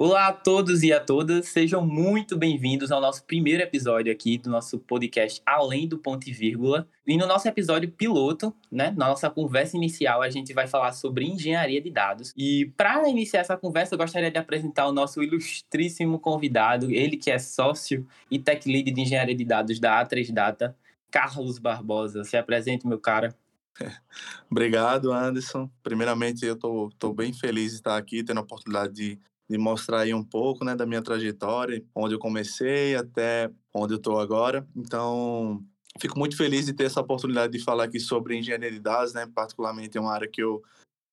Olá a todos e a todas, sejam muito bem-vindos ao nosso primeiro episódio aqui do nosso podcast Além do Ponto e Vírgula. E no nosso episódio piloto, né, na nossa conversa inicial, a gente vai falar sobre engenharia de dados. E para iniciar essa conversa, eu gostaria de apresentar o nosso ilustríssimo convidado, ele que é sócio e tech lead de engenharia de dados da A3 Data, Carlos Barbosa. Se apresente, meu cara. Obrigado, Anderson. Primeiramente, eu estou bem feliz de estar aqui, tendo a oportunidade de de mostrar aí um pouco, né, da minha trajetória, onde eu comecei até onde eu estou agora. Então, fico muito feliz de ter essa oportunidade de falar aqui sobre engenharia de dados, né, particularmente é uma área que eu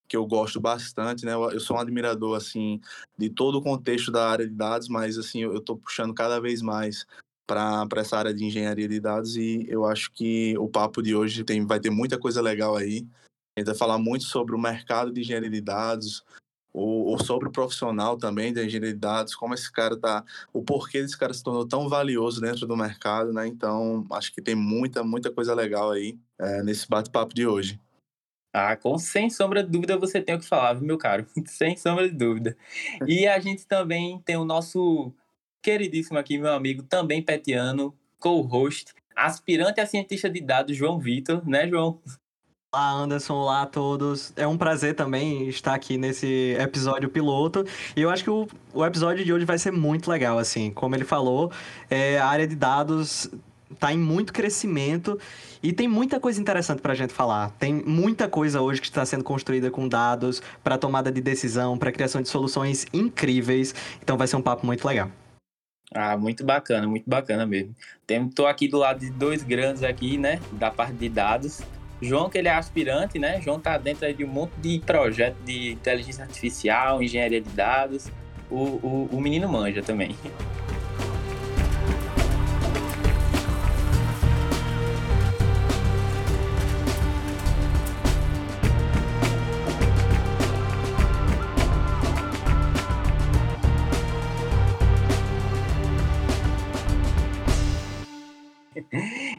que eu gosto bastante, né? Eu sou um admirador assim de todo o contexto da área de dados, mas assim eu estou puxando cada vez mais para essa área de engenharia de dados e eu acho que o papo de hoje tem vai ter muita coisa legal aí. A gente vai falar muito sobre o mercado de engenharia de dados, ou, sobre o profissional também da engenharia de dados, como esse cara tá, o porquê desse cara se tornou tão valioso dentro do mercado, né? Então, acho que tem muita, muita coisa legal aí é, nesse bate-papo de hoje. Ah, com sem sombra de dúvida você tem o que falar, meu caro? sem sombra de dúvida. E a gente também tem o nosso queridíssimo aqui, meu amigo, também petiano, co-host, aspirante a cientista de dados, João Vitor, né, João? Olá, Anderson. Olá a todos. É um prazer também estar aqui nesse episódio piloto. E eu acho que o, o episódio de hoje vai ser muito legal, assim. Como ele falou, é, a área de dados está em muito crescimento e tem muita coisa interessante para a gente falar. Tem muita coisa hoje que está sendo construída com dados para tomada de decisão, para criação de soluções incríveis. Então vai ser um papo muito legal. Ah, muito bacana, muito bacana mesmo. Estou aqui do lado de dois grandes aqui, né, da parte de dados. João, que ele é aspirante, né? João tá dentro de um monte de projeto de inteligência artificial, engenharia de dados. O, o, o menino manja também.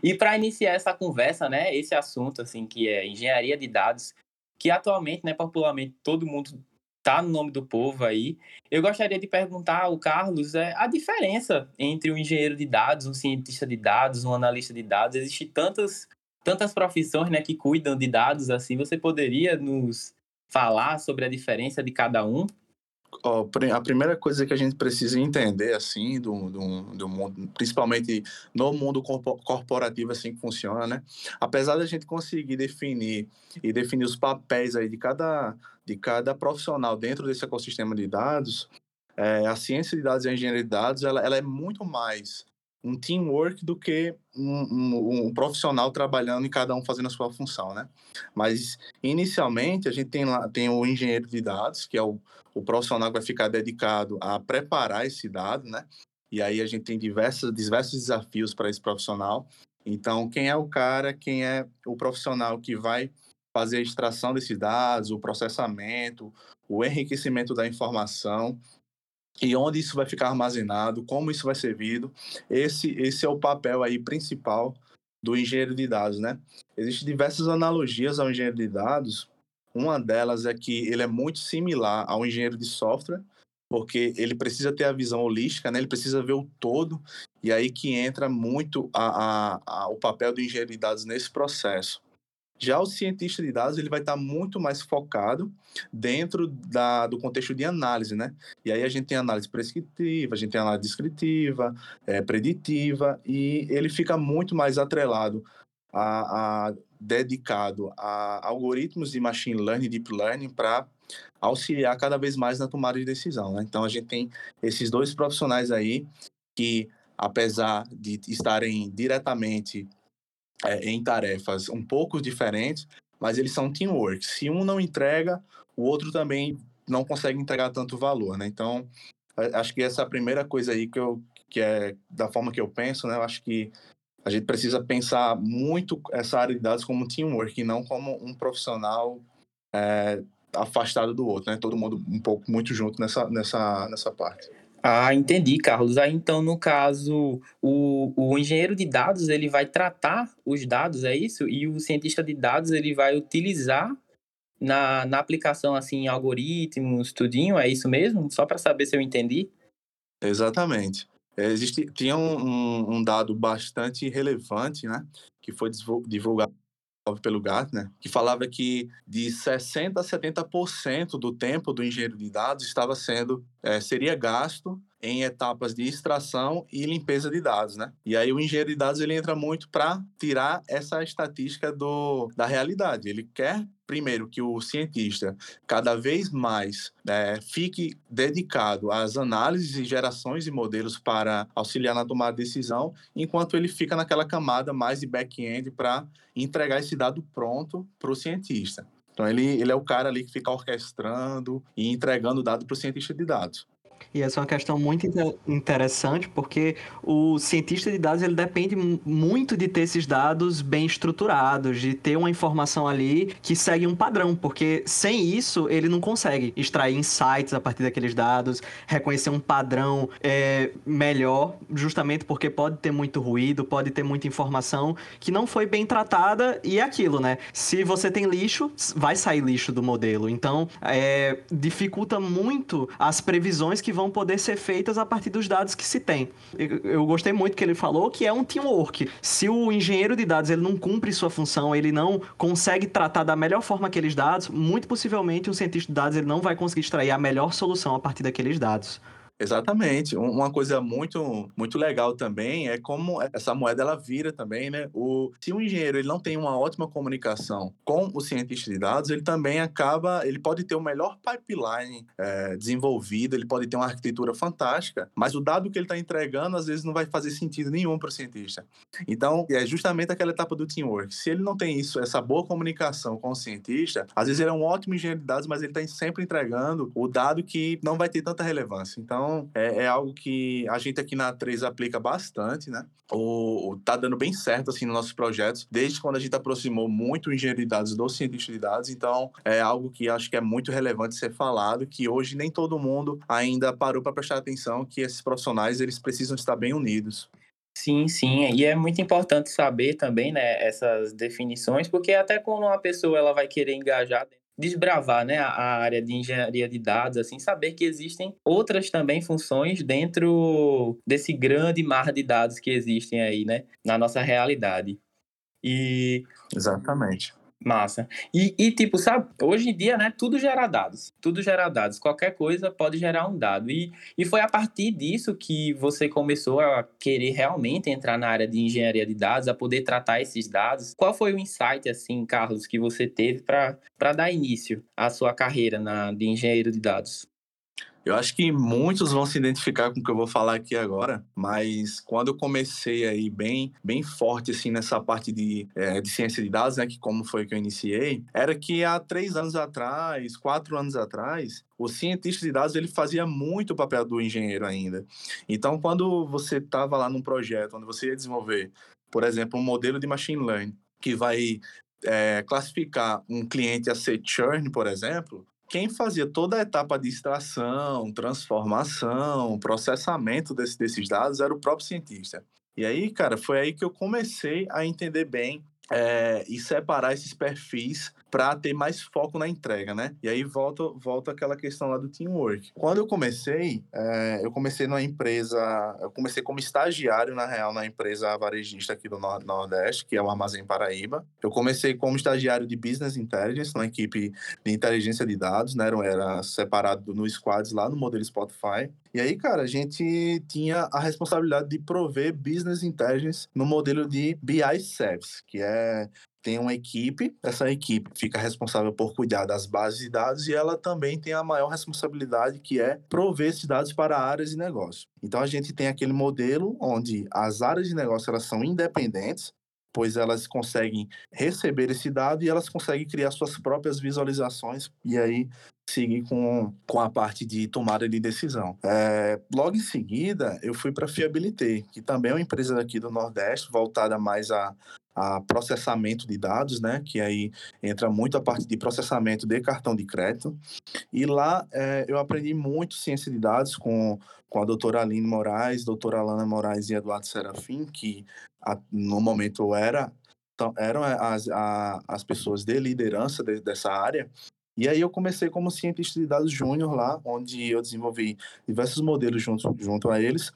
E para iniciar essa conversa, né, esse assunto assim que é engenharia de dados, que atualmente, né, popularmente todo mundo tá no nome do povo aí. Eu gostaria de perguntar ao Carlos é, a diferença entre um engenheiro de dados, um cientista de dados, um analista de dados. Existem tantas tantas profissões, né, que cuidam de dados assim. Você poderia nos falar sobre a diferença de cada um? A primeira coisa que a gente precisa entender, assim, do, do, do mundo, principalmente no mundo corporativo, assim que funciona, né? Apesar da gente conseguir definir e definir os papéis aí de cada, de cada profissional dentro desse ecossistema de dados, é, a ciência de dados e a engenharia de dados, ela, ela é muito mais um teamwork do que um, um, um, profissional trabalhando e cada um fazendo a sua função, né? Mas, inicialmente, a gente tem lá tem o engenheiro de dados, que é o, o profissional que vai ficar dedicado a preparar esse dado, né? E aí a gente tem diversos, diversos desafios para esse profissional. Então, quem é o cara, quem é o profissional que vai fazer a extração desses dados, o processamento, o enriquecimento da informação e onde isso vai ficar armazenado, como isso vai ser servido. Esse, esse é o papel aí principal do engenheiro de dados, né? Existem diversas analogias ao engenheiro de dados. Uma delas é que ele é muito similar ao engenheiro de software, porque ele precisa ter a visão holística, né? Ele precisa ver o todo, e aí que entra muito a, a, a, o papel do engenheiro de dados nesse processo. Já o cientista de dados ele vai estar muito mais focado dentro da, do contexto de análise, né? E aí a gente tem análise prescritiva, a gente tem análise descritiva, é, preditiva, e ele fica muito mais atrelado a, a dedicado a algoritmos de machine learning, deep learning, para auxiliar cada vez mais na tomada de decisão. Né? Então a gente tem esses dois profissionais aí que, apesar de estarem diretamente é, em tarefas um pouco diferentes, mas eles são teamwork. Se um não entrega, o outro também não consegue entregar tanto valor, né? Então, acho que essa é a primeira coisa aí que eu que é da forma que eu penso, né? Eu acho que a gente precisa pensar muito essa área de dados como teamwork e não como um profissional é, afastado do outro, né? Todo mundo um pouco muito junto nessa nessa nessa parte. Ah, entendi, Carlos. Aí, então, no caso, o, o engenheiro de dados, ele vai tratar os dados, é isso? E o cientista de dados, ele vai utilizar na, na aplicação assim algoritmos, tudinho, é isso mesmo? Só para saber se eu entendi. Exatamente. Existe, tinha um, um, dado bastante relevante, né, que foi divulgado pelo Gartner, que falava que de 60% a 70% do tempo do engenheiro de dados estava sendo, é, seria gasto em etapas de extração e limpeza de dados, né? E aí o engenheiro de dados ele entra muito para tirar essa estatística do, da realidade. Ele quer primeiro que o cientista cada vez mais é, fique dedicado às análises e gerações de modelos para auxiliar na tomada de decisão, enquanto ele fica naquela camada mais de back-end para entregar esse dado pronto para o cientista. Então ele, ele é o cara ali que fica orquestrando e entregando o dado para o cientista de dados. E essa é uma questão muito interessante, porque o cientista de dados ele depende muito de ter esses dados bem estruturados, de ter uma informação ali que segue um padrão, porque sem isso ele não consegue extrair insights a partir daqueles dados, reconhecer um padrão é, melhor, justamente porque pode ter muito ruído, pode ter muita informação que não foi bem tratada e é aquilo, né? Se você tem lixo, vai sair lixo do modelo. Então, é, dificulta muito as previsões que vão poder ser feitas a partir dos dados que se tem. Eu gostei muito que ele falou que é um teamwork. Se o engenheiro de dados ele não cumpre sua função, ele não consegue tratar da melhor forma aqueles dados, muito possivelmente o cientista de dados ele não vai conseguir extrair a melhor solução a partir daqueles dados. Exatamente. Uma coisa muito, muito legal também é como essa moeda ela vira também, né? O, se o engenheiro ele não tem uma ótima comunicação com o cientista de dados, ele também acaba, ele pode ter o melhor pipeline é, desenvolvido, ele pode ter uma arquitetura fantástica, mas o dado que ele está entregando às vezes não vai fazer sentido nenhum para o cientista. Então, é justamente aquela etapa do teamwork. Se ele não tem isso, essa boa comunicação com o cientista, às vezes ele é um ótimo engenheiro de dados, mas ele está sempre entregando o dado que não vai ter tanta relevância. Então, então, é, é, algo que a gente aqui na 3 aplica bastante, né? O, tá dando bem certo, assim, nos nossos projetos, desde quando a gente aproximou muito o engenheiro de dados do cientista de dados. Então, é algo que acho que é muito relevante ser falado, que hoje nem todo mundo ainda parou para prestar atenção que esses profissionais, eles precisam estar bem unidos. Sim, sim, e é muito importante saber também, né, essas definições, porque até quando uma pessoa ela vai querer engajar desbravar né, a área de engenharia de dados, assim, saber que existem outras também funções dentro desse grande mar de dados que existem aí, né, na nossa realidade. E exatamente. Massa. E, e, tipo, sabe, hoje em dia, né, tudo gera dados. Tudo gera dados. Qualquer coisa pode gerar um dado. E, e foi a partir disso que você começou a querer realmente entrar na área de engenharia de dados, a poder tratar esses dados. Qual foi o insight, assim, Carlos, que você teve para dar início à sua carreira na, de engenheiro de dados? Eu acho que muitos vão se identificar com o que eu vou falar aqui agora, mas quando eu comecei aí bem, bem forte assim nessa parte de, é, de ciência de dados, né, que como foi que eu iniciei, era que há três anos atrás, quatro anos atrás, o cientista de dados ele fazia muito o papel do engenheiro ainda. Então, quando você estava lá num projeto onde você ia desenvolver, por exemplo, um modelo de machine learning que vai é, classificar um cliente a ser churn, por exemplo, quem fazia toda a etapa de extração, transformação, processamento desse, desses dados era o próprio cientista. E aí, cara, foi aí que eu comecei a entender bem é, e separar esses perfis para ter mais foco na entrega, né? E aí volta, volta aquela questão lá do teamwork. Quando eu comecei, é, eu comecei numa empresa, eu comecei como estagiário, na real, na empresa varejista aqui do Nordeste, que é o Armazém Paraíba. Eu comecei como estagiário de Business Intelligence, na equipe de inteligência de dados, né? Era, era separado no squads lá no modelo Spotify. E aí, cara, a gente tinha a responsabilidade de prover Business Intelligence no modelo de BI Service, que é tem uma equipe, essa equipe fica responsável por cuidar das bases de dados e ela também tem a maior responsabilidade que é prover esses dados para áreas de negócio. Então a gente tem aquele modelo onde as áreas de negócio elas são independentes, pois elas conseguem receber esse dado e elas conseguem criar suas próprias visualizações e aí seguir com, com a parte de tomada de decisão. É, logo em seguida, eu fui para a Fiabilité, que também é uma empresa aqui do Nordeste, voltada mais a, a processamento de dados, né? Que aí entra muito a parte de processamento de cartão de crédito. E lá é, eu aprendi muito ciência de dados com, com a doutora Aline Moraes, doutora Alana Moraes e Eduardo Serafim, que a, no momento era eram as, a, as pessoas de liderança de, dessa área. E aí eu comecei como cientista de dados júnior lá, onde eu desenvolvi diversos modelos junto, junto a eles.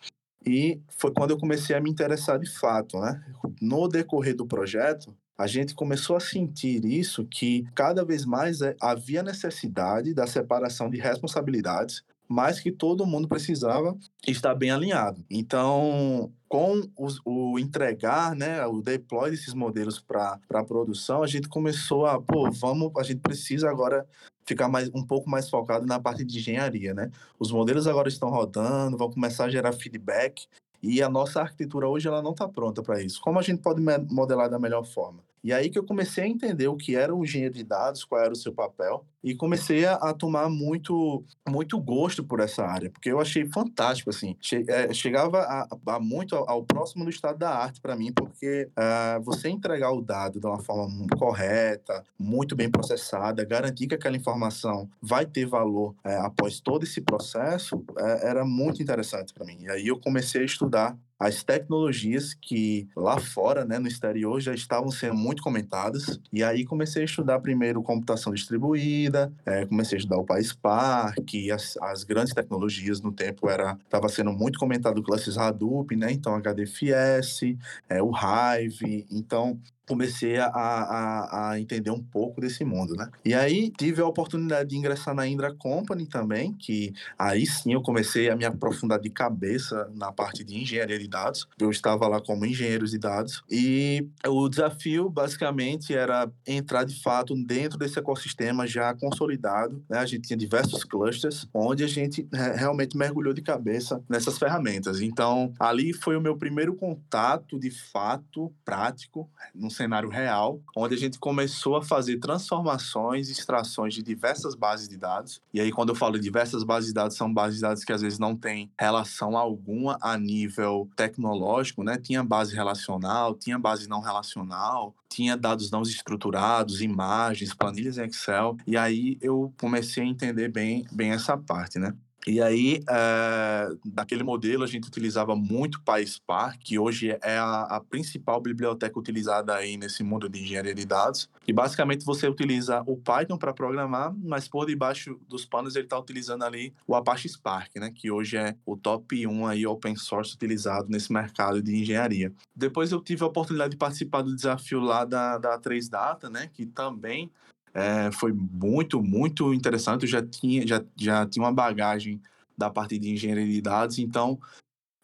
E foi quando eu comecei a me interessar de fato, né? No decorrer do projeto, a gente começou a sentir isso que cada vez mais é, havia necessidade da separação de responsabilidades mas que todo mundo precisava estar bem alinhado. Então, com o entregar, né, o deploy desses modelos para a produção, a gente começou a, pô, vamos, a gente precisa agora ficar mais, um pouco mais focado na parte de engenharia, né? Os modelos agora estão rodando, vão começar a gerar feedback e a nossa arquitetura hoje ela não está pronta para isso. Como a gente pode modelar da melhor forma? E aí que eu comecei a entender o que era o engenheiro de dados, qual era o seu papel, e comecei a, tomar muito, muito gosto por essa área, porque eu achei fantástico, assim. Che, é, chegava a, a muito ao, ao, próximo do estado da arte para mim, porque uh, você entregar o dado de uma forma correta, muito bem processada, garantir que aquela informação vai ter valor é, após todo esse processo, é, era muito interessante para mim. E aí eu comecei a estudar as tecnologias que lá fora, né, no exterior, já estavam sendo muito comentadas. E aí comecei a estudar primeiro computação distribuída, é, comecei a estudar o PySpark, as, as grandes tecnologias no tempo era estava sendo muito comentado o Clusters Hadoop, né? Então HDFS, é, o Hive, então comecei a, a, a, entender um pouco desse mundo, né? E aí tive a oportunidade de ingressar na Indra Company também, que aí sim eu comecei a me aprofundar de cabeça na parte de engenharia de dados. Eu estava lá como engenheiro de dados e o desafio basicamente era entrar de fato dentro desse ecossistema já consolidado, né? A gente tinha diversos clusters onde a gente realmente mergulhou de cabeça nessas ferramentas. Então, ali foi o meu primeiro contato de fato prático, não cenário real, onde a gente começou a fazer transformações, extrações de diversas bases de dados. E aí, quando eu falo diversas bases de dados, são bases de dados que às vezes não têm relação alguma a nível tecnológico, né? Tinha base relacional, tinha base não relacional, tinha dados não estruturados, imagens, planilhas em Excel. E aí eu comecei a entender bem, bem essa parte, né? E aí, é, naquele modelo, a gente utilizava muito PySpark, que hoje é a, a, principal biblioteca utilizada aí nesse mundo de engenharia de dados. E basicamente você utiliza o Python para programar, mas por debaixo dos panos ele está utilizando ali o Apache Spark, né, que hoje é o top 1 aí open source utilizado nesse mercado de engenharia. Depois eu tive a oportunidade de participar do desafio lá da, da 3Data, né, que também é, foi muito, muito interessante. Eu já tinha, já, já tinha uma bagagem da parte de engenharia de dados, então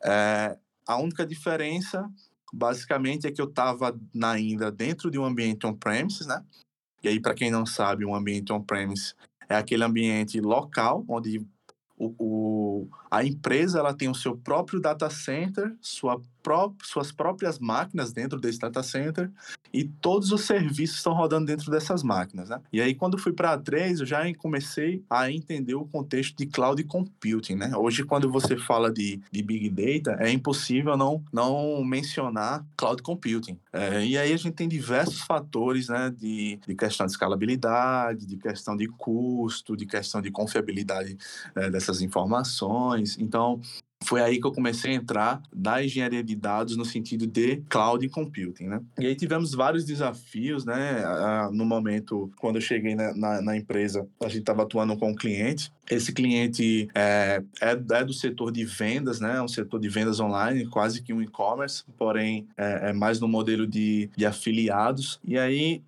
é, a única diferença, basicamente, é que eu estava ainda dentro de um ambiente on-premises, né? E aí, para quem não sabe, um ambiente on-premise é aquele ambiente local onde o, o, a empresa ela tem o seu próprio data center, sua pró suas próprias máquinas dentro desse data center e todos os serviços estão rodando dentro dessas máquinas. Né? E aí, quando fui para a 3, eu já comecei a entender o contexto de cloud computing. Né? Hoje, quando você fala de, de Big Data, é impossível não, não mencionar cloud computing. É, e aí a gente tem diversos fatores né, de, de questão de escalabilidade, de questão de custo, de questão de confiabilidade é, dessas informações. Então, foi aí que eu comecei a entrar na engenharia de dados no sentido de cloud computing, né? E aí tivemos vários desafios, né? No momento, quando eu cheguei na, na, na empresa, a gente estava atuando com um cliente esse cliente é, é, é, do setor de vendas, né? É um setor de vendas online, quase que um e-commerce, porém é, é, mais no modelo de, de afiliados. E aí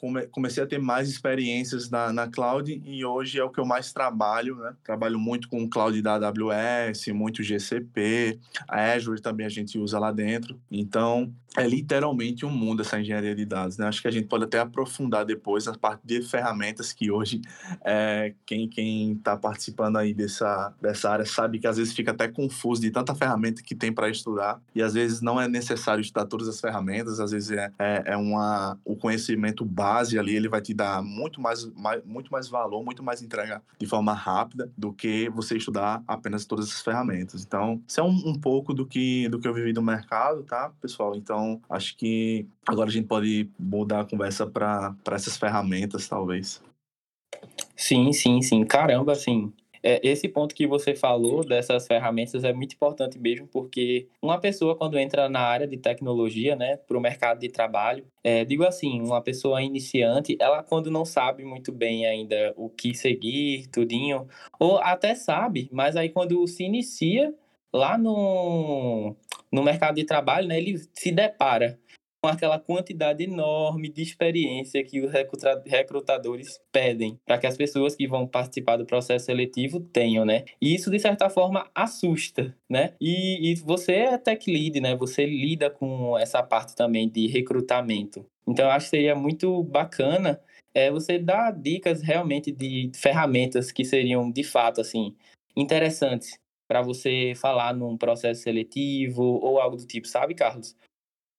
come, comecei a ter mais experiências na, na cloud e hoje é o que eu mais trabalho, né? Trabalho muito com cloud da AWS, muito GCP, a Azure também a gente usa lá dentro. Então é literalmente um mundo essa engenharia de dados, né? Acho que a gente pode até aprofundar depois a parte de ferramentas que hoje é, quem, quem está participando aí dessa, dessa área sabe que às vezes fica até confuso de tanta ferramenta que tem para estudar e às vezes não é necessário estudar todas as ferramentas, às vezes é, é, é, uma, o conhecimento base ali, ele vai te dar muito mais, mais, muito mais valor, muito mais entrega de forma rápida do que você estudar apenas todas as ferramentas. Então, isso é um, um pouco do que, do que eu vivi no mercado, tá, pessoal? Então, acho que agora a gente pode mudar a conversa para essas ferramentas, talvez. Sim, sim, sim. Caramba, assim. É, esse ponto que você falou dessas ferramentas é muito importante mesmo, porque uma pessoa, quando entra na área de tecnologia, né, para o mercado de trabalho, é, digo assim, uma pessoa iniciante, ela quando não sabe muito bem ainda o que seguir, tudinho, ou até sabe, mas aí quando se inicia lá no, no mercado de trabalho, né, ele se depara com aquela quantidade enorme de experiência que os recrutadores pedem para que as pessoas que vão participar do processo seletivo tenham, né? E isso, de certa forma, assusta, né? E, e você é tech lead, né? Você lida com essa parte também de recrutamento. Então, eu acho que seria muito bacana é, você dar dicas realmente de ferramentas que seriam, de fato, assim, interessantes para você falar num processo seletivo ou algo do tipo, sabe, Carlos?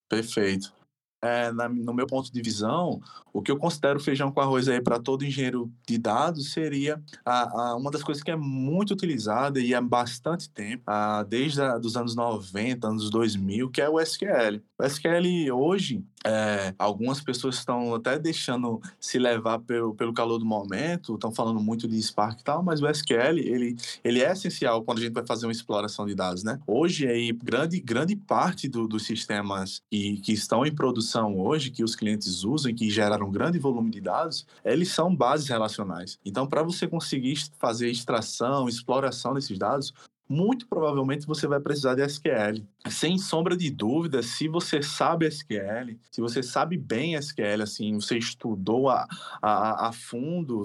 Perfeito. É, na, no meu ponto de visão, o que eu considero feijão com arroz aí para todo engenheiro de dados seria a, a, uma das coisas que é muito utilizada e há bastante tempo, a, desde os anos 90, anos 2000, que é o SQL. O SQL hoje, é, algumas pessoas estão até deixando se levar pelo, pelo calor do momento, estão falando muito de Spark e tal, mas o SQL, ele, ele é essencial quando a gente vai fazer uma exploração de dados, né? Hoje, aí, grande, grande parte do, dos sistemas que, que estão em produção hoje, que os clientes usam, que geraram um grande volume de dados, eles são bases relacionais. Então, para você conseguir fazer extração, exploração desses dados, muito provavelmente você vai precisar de SQL. Sem sombra de dúvida, se você sabe SQL, se você sabe bem SQL, assim, você estudou a, a, a fundo,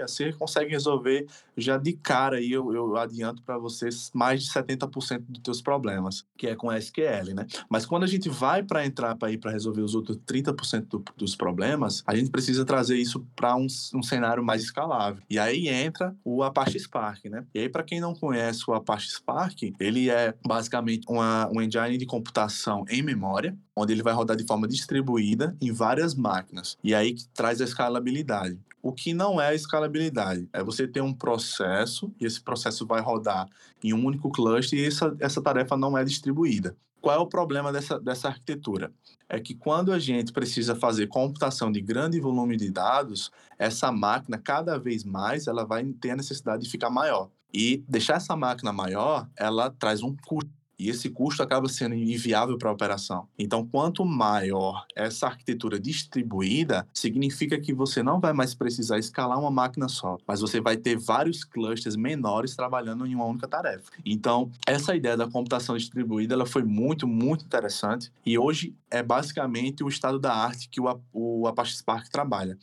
você consegue resolver já de cara aí eu, eu adianto para vocês mais de 70% dos teus problemas, que é com SQL, né? Mas quando a gente vai para entrar para ir para resolver os outros 30% do, dos problemas, a gente precisa trazer isso para um, um, cenário mais escalável. E aí entra o Apache Spark, né? E aí para quem não conhece o Apache Spark, ele é basicamente uma, um engine de computação em memória, onde ele vai rodar de forma distribuída em várias máquinas. E aí que traz a escalabilidade. O que não é escalabilidade é você ter um processo e esse processo vai rodar em um único cluster e essa, essa tarefa não é distribuída. Qual é o problema dessa, dessa arquitetura? É que quando a gente precisa fazer computação de grande volume de dados, essa máquina, cada vez mais, ela vai ter a necessidade de ficar maior. E deixar essa máquina maior, ela traz um custo e esse custo acaba sendo inviável para a operação. Então, quanto maior essa arquitetura distribuída, significa que você não vai mais precisar escalar uma máquina só, mas você vai ter vários clusters menores trabalhando em uma única tarefa. Então, essa ideia da computação distribuída, ela foi muito, muito interessante e hoje é basicamente o estado da arte que o, o Apache Spark trabalha.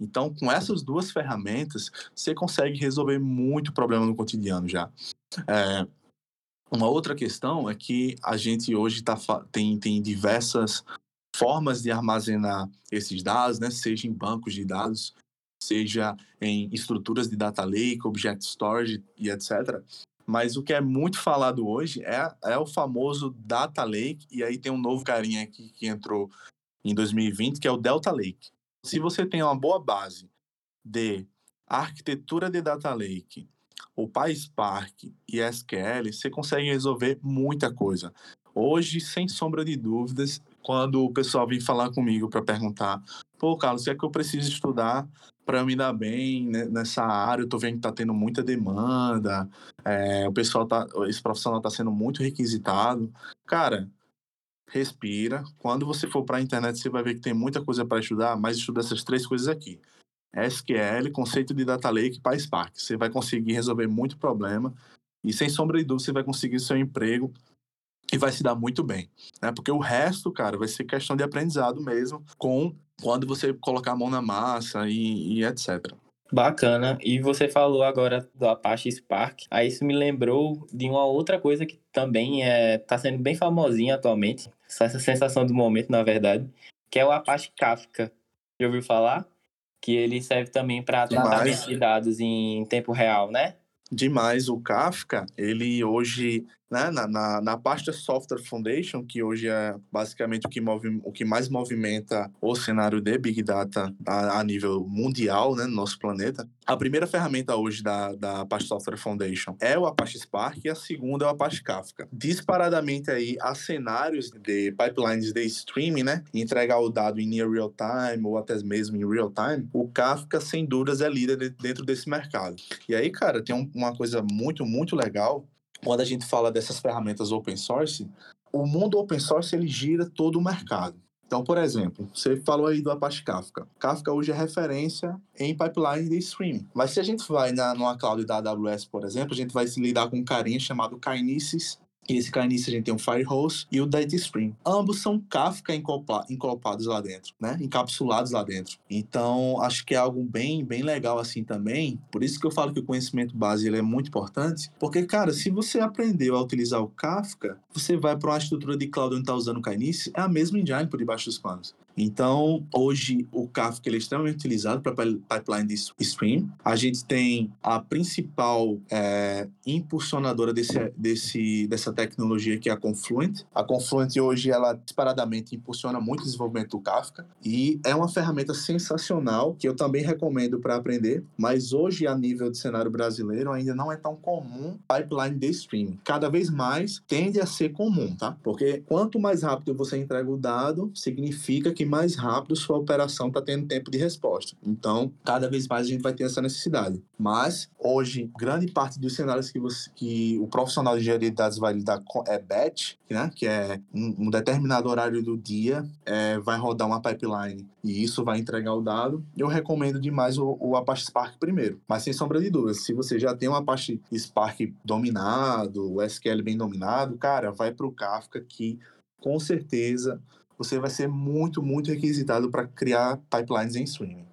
Então, com essas duas ferramentas, você consegue resolver muito problema no cotidiano já. É, uma outra questão é que a gente hoje tá, tem, tem diversas formas de armazenar esses dados, né? seja em bancos de dados, seja em estruturas de data lake, object storage e etc. Mas o que é muito falado hoje é, é o famoso data lake, e aí tem um novo carinha aqui que entrou em 2020, que é o Delta Lake. Se você tem uma boa base de arquitetura de data lake, o PySpark e SQL, você consegue resolver muita coisa. Hoje, sem sombra de dúvidas, quando o pessoal vem falar comigo para perguntar, pô, Carlos, o que é que eu preciso estudar para me dar bem nessa área? Eu estou vendo que está tendo muita demanda, é, o pessoal tá, esse profissional está sendo muito requisitado. Cara, respira. Quando você for para a internet, você vai ver que tem muita coisa para estudar, mas estuda essas três coisas aqui. SQL, conceito de Data Lake para Spark. Você vai conseguir resolver muito problema e, sem sombra de dúvida, você vai conseguir seu emprego e vai se dar muito bem. Né? Porque o resto, cara, vai ser questão de aprendizado mesmo, com quando você colocar a mão na massa e, e etc. Bacana. E você falou agora do Apache Spark. Aí isso me lembrou de uma outra coisa que também está é, tá sendo bem famosinha atualmente. Essa sensação do momento, na verdade. Que é o Apache Kafka. Já ouviu falar? Que ele serve também para tratamento de dados em tempo real, né? Demais. O Kafka, ele hoje, né, na, na, na parte da Software Foundation, que hoje é basicamente o que, move, o que mais movimenta o cenário de Big Data a, a nível mundial, né, no nosso planeta, a primeira ferramenta hoje da, da Apache Software Foundation é o Apache Spark e a segunda é o Apache Kafka. Disparadamente aí, há cenários de pipelines de streaming, né? Entregar o dado em near real time ou até mesmo em real time, o Kafka, sem dúvidas, é líder dentro desse mercado. E aí, cara, tem um, uma coisa muito, muito legal quando a gente fala dessas ferramentas open source, o mundo open source ele gira todo o mercado. Então, por exemplo, você falou aí do Apache Kafka. Kafka hoje é referência em pipeline de streaming. Mas se a gente vai na, numa cloud da AWS, por exemplo, a gente vai se lidar com um carinha chamado Kinesis e esse Kinesis a gente tem o Firehose e o Datastream. Ambos são Kafka encopados lá dentro, né? Encapsulados lá dentro. Então, acho que é algo bem, bem legal assim também. Por isso que eu falo que o conhecimento base ele é muito importante, porque, cara, se você aprendeu a utilizar o Kafka, você vai para uma estrutura de cloud onde está usando o Kinesis, é a mesma engine por debaixo dos panos. Então, hoje, o Kafka é extremamente utilizado para pipeline de stream. A gente tem a principal é, impulsionadora desse, desse, dessa tecnologia que é a Confluent. A Confluent hoje, ela disparadamente impulsiona muito o desenvolvimento do Kafka e é uma ferramenta sensacional que eu também recomendo para aprender, mas hoje, a nível de cenário brasileiro, ainda não é tão comum pipeline de stream. Cada vez mais tende a ser comum, tá? Porque quanto mais rápido você entrega o dado, significa que mais rápido sua operação está tendo tempo de resposta. Então, cada vez mais a gente vai ter essa necessidade. Mas, hoje, grande parte dos cenários que, você, que o profissional de engenharia de dados vai lidar com é batch, né? que é um, um determinado horário do dia, é, vai rodar uma pipeline e isso vai entregar o dado. Eu recomendo demais o, o Apache Spark primeiro. Mas, sem sombra de dúvidas, se você já tem um Apache Spark dominado, o SQL bem dominado, cara, vai para o Kafka que com certeza você vai ser muito, muito requisitado para criar pipelines em streaming.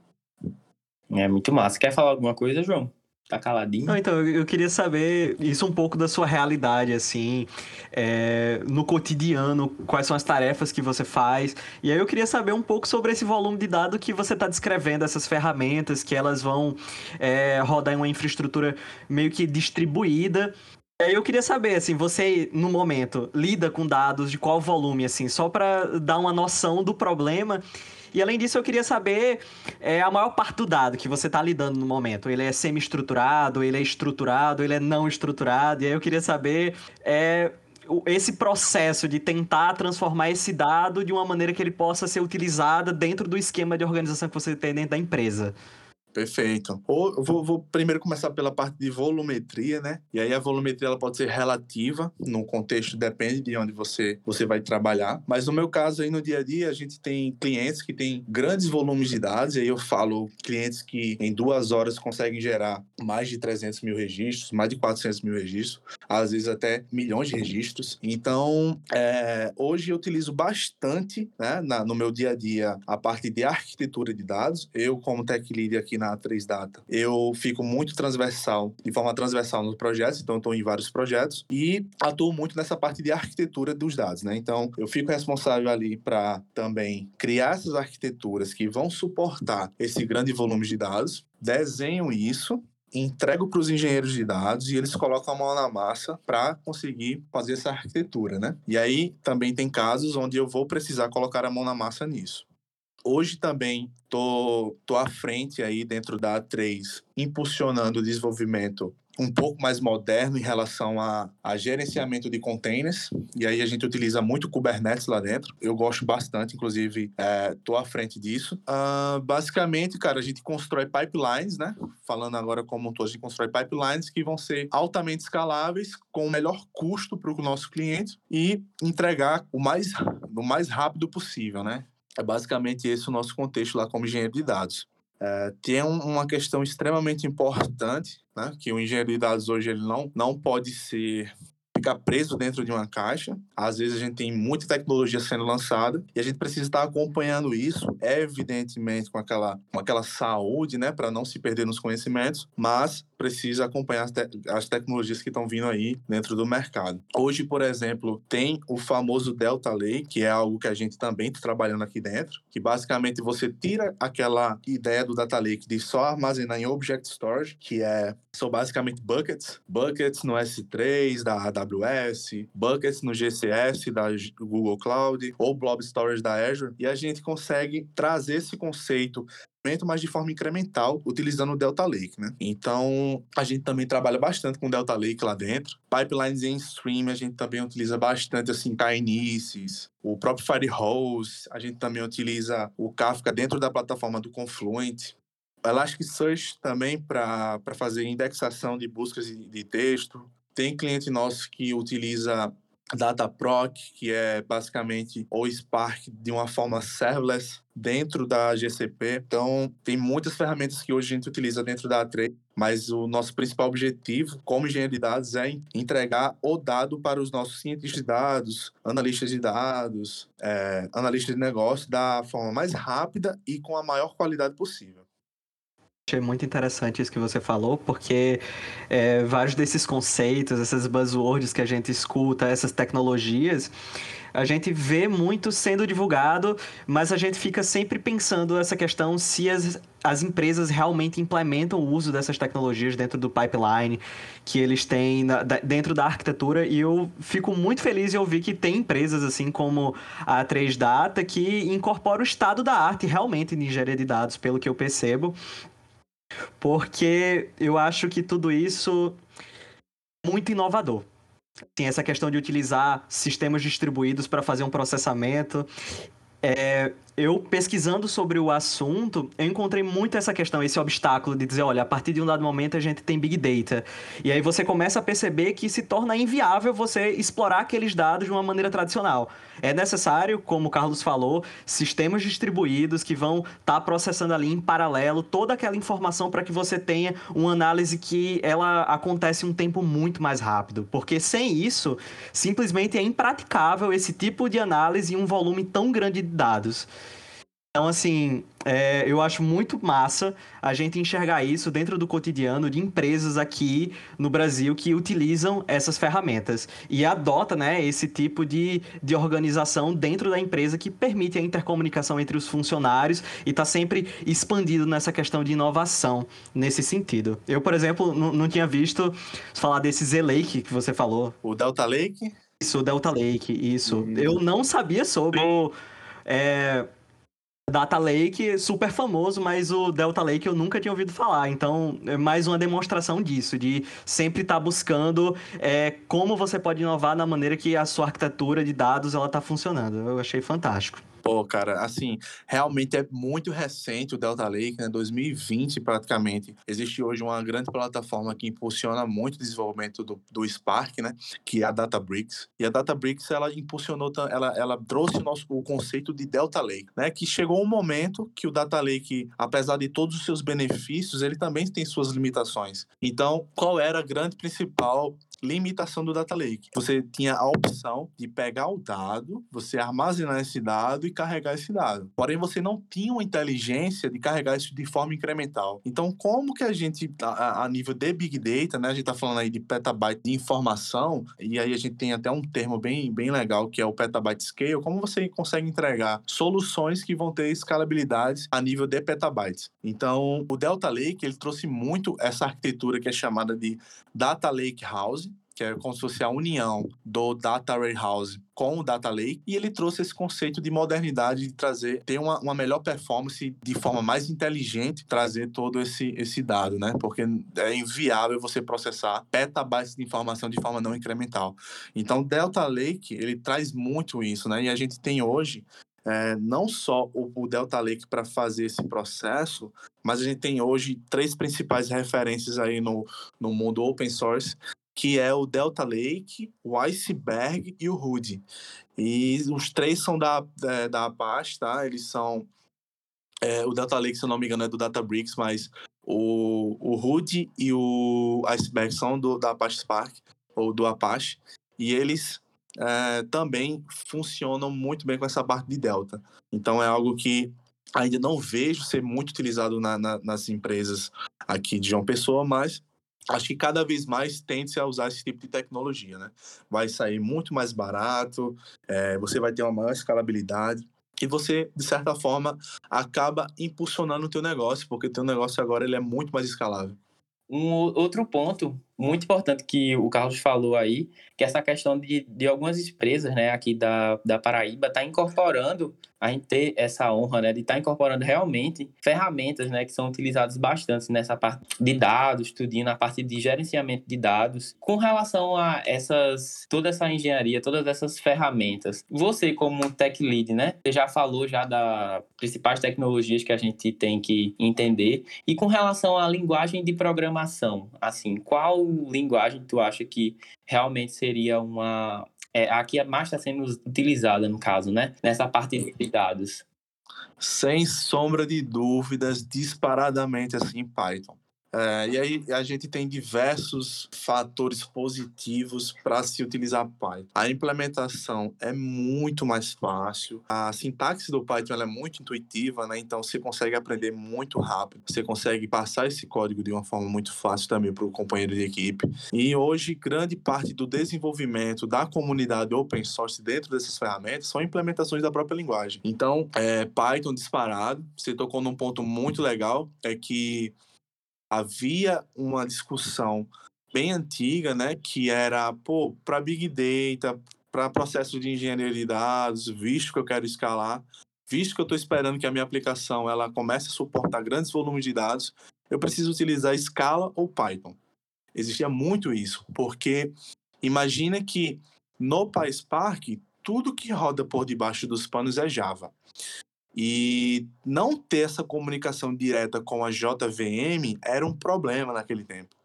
É muito massa. Quer falar alguma coisa, João? Tá caladinho? Não, então, eu queria saber isso um pouco da sua realidade, assim, é, no cotidiano, quais são as tarefas que você faz. E aí eu queria saber um pouco sobre esse volume de dados que você está descrevendo, essas ferramentas que elas vão é, rodar em uma infraestrutura meio que distribuída aí eu queria saber, assim, você, no momento, lida com dados de qual volume, assim, só para dar uma noção do problema. E além disso, eu queria saber é, a maior parte do dado que você está lidando no momento. Ele é semi-estruturado, ele é estruturado, ele é não estruturado. E aí eu queria saber é, esse processo de tentar transformar esse dado de uma maneira que ele possa ser utilizado dentro do esquema de organização que você tem dentro da empresa. Perfeito. Ou vou, vou, primeiro começar pela parte de volumetria, né? E aí a volumetria ela pode ser relativa, no contexto depende de onde você, você vai trabalhar. Mas no meu caso aí no dia a dia a gente tem clientes que têm grandes volumes de dados. E aí eu falo clientes que em duas horas conseguem gerar mais de 300 mil registros, mais de 400 mil registros, às vezes até milhões de registros. Então é, hoje eu utilizo bastante, né, na, no meu dia a dia a parte de arquitetura de dados. Eu como tech lead aqui na 3 Data. Eu fico muito transversal, de forma transversal nos projetos, então estou em vários projetos e atuo muito nessa parte de arquitetura dos dados, né? Então, eu fico responsável ali para também criar essas arquiteturas que vão suportar esse grande volume de dados, desenho isso, entrego para os engenheiros de dados e eles colocam a mão na massa para conseguir fazer essa arquitetura, né? E aí também tem casos onde eu vou precisar colocar a mão na massa nisso. Hoje também tô, tô à frente aí dentro da A3, impulsionando o desenvolvimento um pouco mais moderno em relação a, a, gerenciamento de containers. E aí a gente utiliza muito Kubernetes lá dentro. Eu gosto bastante, inclusive estou é, à frente disso. Uh, basicamente, cara, a gente constrói pipelines, né? Falando agora como um todo, a gente constrói pipelines que vão ser altamente escaláveis, com o melhor custo para o nosso cliente e entregar o mais, o mais rápido possível, né? É basicamente esse o nosso contexto lá como engenheiro de dados. É, tem um, uma questão extremamente importante, né, que o engenheiro de dados hoje ele não, não pode ser ficar preso dentro de uma caixa. Às vezes a gente tem muita tecnologia sendo lançada e a gente precisa estar acompanhando isso, evidentemente com aquela, com aquela saúde, né, para não se perder nos conhecimentos, mas precisa acompanhar as, te as tecnologias que estão vindo aí dentro do mercado. Hoje, por exemplo, tem o famoso Delta Lake, que é algo que a gente também está trabalhando aqui dentro, que basicamente você tira aquela ideia do Data Lake de só armazenar em Object Storage, que é são basicamente buckets, buckets no S3 da AWS, buckets no GCS da Google Cloud ou Blob Storage da Azure, e a gente consegue trazer esse conceito mas de forma incremental, utilizando o Delta Lake, né? Então, a gente também trabalha bastante com Delta Lake lá dentro. Pipelines em stream, a gente também utiliza bastante, assim, Kinesis, o próprio Firehose, a gente também utiliza o Kafka dentro da plataforma do Confluent. Elasticsearch também para fazer indexação de buscas de, texto. Tem cliente nosso que utiliza Dataproc, que é basicamente o Spark de uma forma serverless dentro da GCP. Então, tem muitas ferramentas que hoje a gente utiliza dentro da A3, mas o nosso principal objetivo como engenheiro de dados é entregar o dado para os nossos cientistas de dados, analistas de dados, é, analistas de negócio da forma mais rápida e com a maior qualidade possível. Achei muito interessante isso que você falou, porque é, vários desses conceitos, essas buzzwords que a gente escuta, essas tecnologias, a gente vê muito sendo divulgado, mas a gente fica sempre pensando essa questão se as, as empresas realmente implementam o uso dessas tecnologias dentro do pipeline que eles têm na, dentro da arquitetura e eu fico muito feliz em ouvir que tem empresas assim como a 3Data que incorpora o estado da arte realmente em engenharia de dados, pelo que eu percebo, porque eu acho que tudo isso é muito inovador. Assim, essa questão de utilizar sistemas distribuídos para fazer um processamento é, eu pesquisando sobre o assunto, eu encontrei muito essa questão, esse obstáculo de dizer, olha, a partir de um dado momento a gente tem big data. E aí você começa a perceber que se torna inviável você explorar aqueles dados de uma maneira tradicional. É necessário, como o Carlos falou, sistemas distribuídos que vão estar tá processando ali em paralelo toda aquela informação para que você tenha uma análise que ela acontece um tempo muito mais rápido. Porque sem isso, simplesmente é impraticável esse tipo de análise em um volume tão grande de dados. Então, assim, é, eu acho muito massa a gente enxergar isso dentro do cotidiano de empresas aqui no Brasil que utilizam essas ferramentas e adota né, esse tipo de, de organização dentro da empresa que permite a intercomunicação entre os funcionários e está sempre expandido nessa questão de inovação nesse sentido. Eu, por exemplo, não tinha visto falar desse Z-Lake que você falou. O Delta Lake? Isso, o Delta Lake, isso. Hum. Eu não sabia sobre o... É, Data Lake, super famoso, mas o Delta Lake eu nunca tinha ouvido falar. Então, é mais uma demonstração disso, de sempre estar tá buscando é, como você pode inovar na maneira que a sua arquitetura de dados ela está funcionando. Eu achei fantástico. Pô, cara, assim, realmente é muito recente o Delta Lake, né? 2020 praticamente. Existe hoje uma grande plataforma que impulsiona muito o desenvolvimento do, do Spark, né? Que é a Databricks. E a Databricks, ela impulsionou, ela, ela trouxe o, nosso, o conceito de Delta Lake, né? Que chegou um momento que o Data Lake, apesar de todos os seus benefícios, ele também tem suas limitações. Então, qual era a grande principal limitação do Data Lake. Você tinha a opção de pegar o dado, você armazenar esse dado e carregar esse dado. Porém, você não tinha uma inteligência de carregar isso de forma incremental. Então, como que a gente, a, nível de Big Data, né, a gente está falando aí de petabyte de informação, e aí a gente tem até um termo bem, bem legal que é o petabyte scale, como você consegue entregar soluções que vão ter escalabilidade a nível de petabytes. Então, o Delta Lake, ele trouxe muito essa arquitetura que é chamada de Data Lake House, que é como se fosse a união do Data Warehouse com o Data Lake, e ele trouxe esse conceito de modernidade, de trazer, ter uma, uma melhor performance de forma mais inteligente, trazer todo esse, esse dado, né? Porque é inviável você processar petabytes de informação de forma não incremental. Então, Delta Lake, ele traz muito isso, né? E a gente tem hoje é, não só o, o Delta Lake para fazer esse processo, mas a gente tem hoje três principais referências aí no, no mundo open source, que é o Delta Lake, o Iceberg e o Hood. E os três são da, da, é, da Apache, tá? Eles são. É, o Delta Lake, se eu não me engano, é do Databricks, mas o, o Hood e o Iceberg são do, da Apache Spark, ou do Apache. E eles é, também funcionam muito bem com essa parte de Delta. Então é algo que ainda não vejo ser muito utilizado na, na, nas empresas aqui de João Pessoa, mas acho que cada vez mais tende-se a usar esse tipo de tecnologia, né? Vai sair muito mais barato, é, você vai ter uma maior escalabilidade e você, de certa forma, acaba impulsionando o teu negócio, porque o teu negócio agora ele é muito mais escalável. Um outro ponto muito importante que o Carlos falou aí, que é essa questão de, de algumas empresas, né, aqui da, da Paraíba, tá incorporando, a gente ter essa honra, né, de estar tá incorporando realmente ferramentas, né, que são utilizadas bastante nessa parte de dados, tudinho, na parte de gerenciamento de dados, com relação a essas, toda essa engenharia, todas essas ferramentas. Você, como tech lead, né, você já falou já das principais tecnologias que a gente tem que entender, e com relação à linguagem de programação, assim, qual linguagem tu acha que realmente seria uma. É, aqui é mais está sendo utilizada, no caso, né? Nessa parte de dados. Sem sombra de dúvidas, disparadamente assim, Python. É, e aí a gente tem diversos fatores positivos para se utilizar Python. A implementação é muito mais fácil. A sintaxe do Python é muito intuitiva, né? Então você consegue aprender muito rápido. Você consegue passar esse código de uma forma muito fácil também para o companheiro de equipe. E hoje grande parte do desenvolvimento da comunidade open source dentro dessas ferramentas são implementações da própria linguagem. Então, é, Python disparado. Você tocou num ponto muito legal, é que havia uma discussão bem antiga, né, que era, pô, para Big Data, para processo de engenharia de dados, visto que eu quero escalar, visto que eu estou esperando que a minha aplicação ela comece a suportar grandes volumes de dados, eu preciso utilizar Scala ou Python. Existia muito isso, porque imagina que no PySpark, tudo que roda por debaixo dos panos é Java. E não ter essa comunicação direta com a JVM era um problema naquele tempo.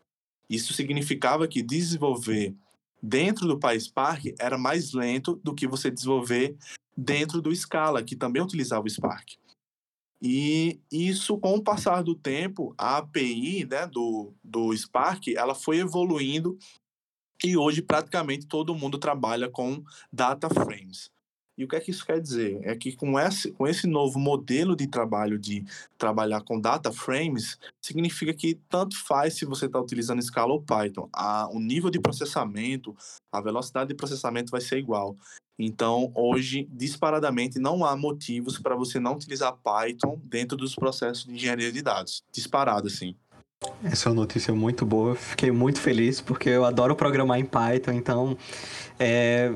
Isso significava que desenvolver dentro do PySpark era mais lento do que você desenvolver dentro do Scala, que também utilizava o Spark. E isso, com o passar do tempo, a API né, do, do Spark ela foi evoluindo e hoje praticamente todo mundo trabalha com data frames. E o que é que isso quer dizer? É que com esse, com esse novo modelo de trabalho de trabalhar com data frames, significa que tanto faz se você está utilizando Scala ou Python. A, o nível de processamento, a velocidade de processamento vai ser igual. Então, hoje, disparadamente, não há motivos para você não utilizar Python dentro dos processos de engenharia de dados. Disparado, assim. Essa é uma notícia muito boa. Fiquei muito feliz porque eu adoro programar em Python. Então, é,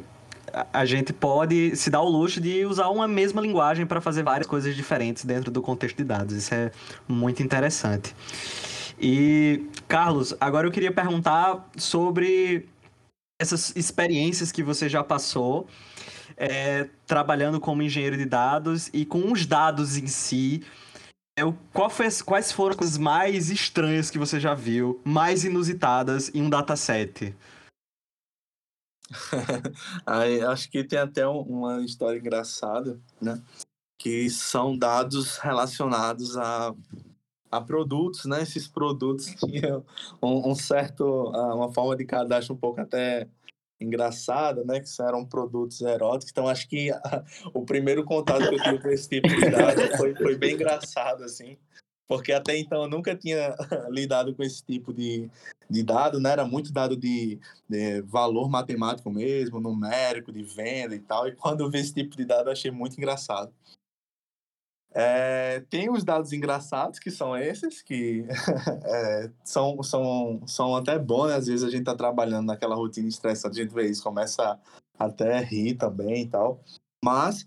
a gente pode se dar o luxo de usar uma mesma linguagem para fazer várias coisas diferentes dentro do contexto de dados. Isso é muito interessante. E, Carlos, agora eu queria perguntar sobre essas experiências que você já passou é, trabalhando como engenheiro de dados e com os dados em si. É, foi, quais foram as coisas mais estranhas que você já viu, mais inusitadas em um dataset? Aí, acho que tem até uma história engraçada, né? Que são dados relacionados a, a produtos, né? Esses produtos tinham um, um certo, uma forma de cadastro um pouco até engraçada, né? Que eram produtos eróticos. Então, acho que a, o primeiro contato que eu tive com esse tipo de dados foi, foi bem engraçado, assim porque até então eu nunca tinha lidado com esse tipo de, de dado, né? Era muito dado de, de, valor matemático mesmo, numérico, de venda e tal. E quando eu vi esse tipo de dado, eu achei muito engraçado. É, tem os dados engraçados, que são esses, que é, são, são, são até bons, né? Às vezes a gente tá trabalhando naquela rotina estressante, a gente vê isso, começa até rir também e tal. Mas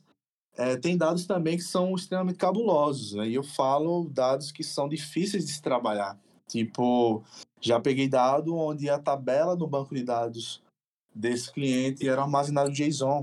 é, tem dados também que são extremamente cabulosos. Né? eu falo dados que são difíceis de se trabalhar. Tipo, já peguei dado onde a tabela do banco de dados desse cliente era armazenado JSON.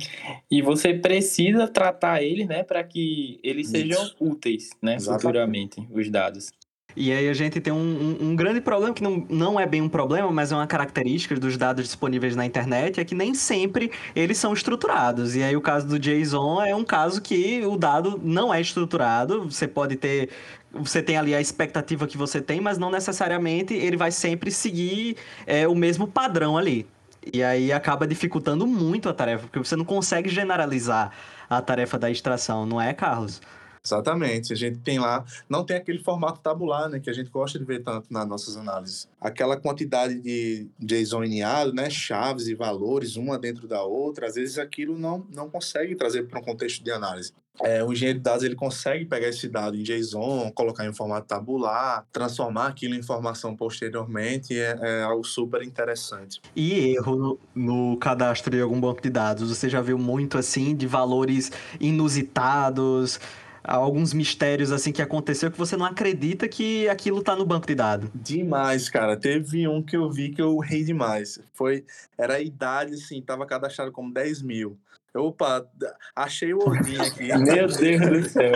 E você precisa tratar ele, né, para que eles Isso. sejam úteis, né, Exatamente. futuramente, os dados. E aí a gente tem um, um, um, grande problema, que não, não é bem um problema, mas é uma característica dos dados disponíveis na internet, é que nem sempre eles são estruturados. E aí o caso do JSON é um caso que o dado não é estruturado, você pode ter você tem ali a expectativa que você tem, mas não necessariamente ele vai sempre seguir é, o mesmo padrão ali. E aí acaba dificultando muito a tarefa, porque você não consegue generalizar a tarefa da extração, não é, Carlos? Exatamente. A gente tem lá, não tem aquele formato tabular, né, que a gente gosta de ver tanto nas nossas análises. Aquela quantidade de JSON eneado, né, chaves e valores, uma dentro da outra, às vezes aquilo não, não consegue trazer para um contexto de análise. é, o engenheiro de dados ele consegue pegar esse dado em JSON, colocar em formato tabular, transformar aquilo em informação posteriormente, é, é algo super interessante. E erro no, no, cadastro de algum banco de dados? Você já viu muito assim de valores inusitados? Alguns mistérios assim que aconteceu que você não acredita que aquilo tá no banco de dados. Demais, cara. Teve um que eu vi que eu ri demais. Foi, era a idade, assim, tava cadastrado como 10 mil. Opa, achei o Odin aqui. Meu Deus do céu.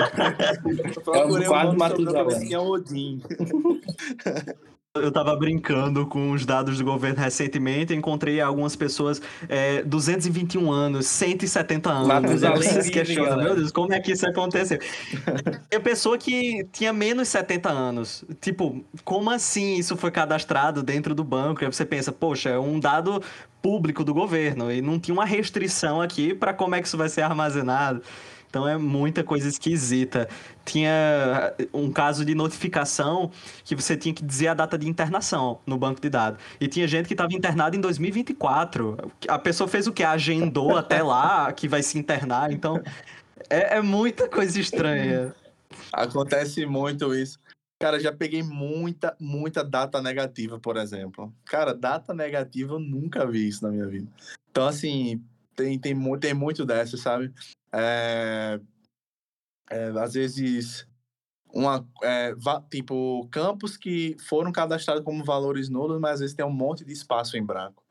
Procurei é um o nome sobre Odin. Eu estava brincando com os dados do governo recentemente, encontrei algumas pessoas é, 221 anos, 170 anos. Você se questiona, meu Deus, como é que isso aconteceu? Tem pessoa que tinha menos 70 anos. Tipo, como assim isso foi cadastrado dentro do banco? Aí você pensa, poxa, é um dado público do governo e não tinha uma restrição aqui para como é que isso vai ser armazenado. Então é muita coisa esquisita. Tinha um caso de notificação que você tinha que dizer a data de internação no banco de dados. E tinha gente que estava internada em 2024. A pessoa fez o que? Agendou até lá que vai se internar. Então é, é muita coisa estranha. Acontece muito isso. Cara, já peguei muita, muita data negativa, por exemplo. Cara, data negativa eu nunca vi isso na minha vida. Então, assim, tem, tem, tem muito dessa, sabe? É, é, às vezes, uma, é, tipo, campos que foram cadastrados como valores nulos, mas às vezes tem um monte de espaço em branco.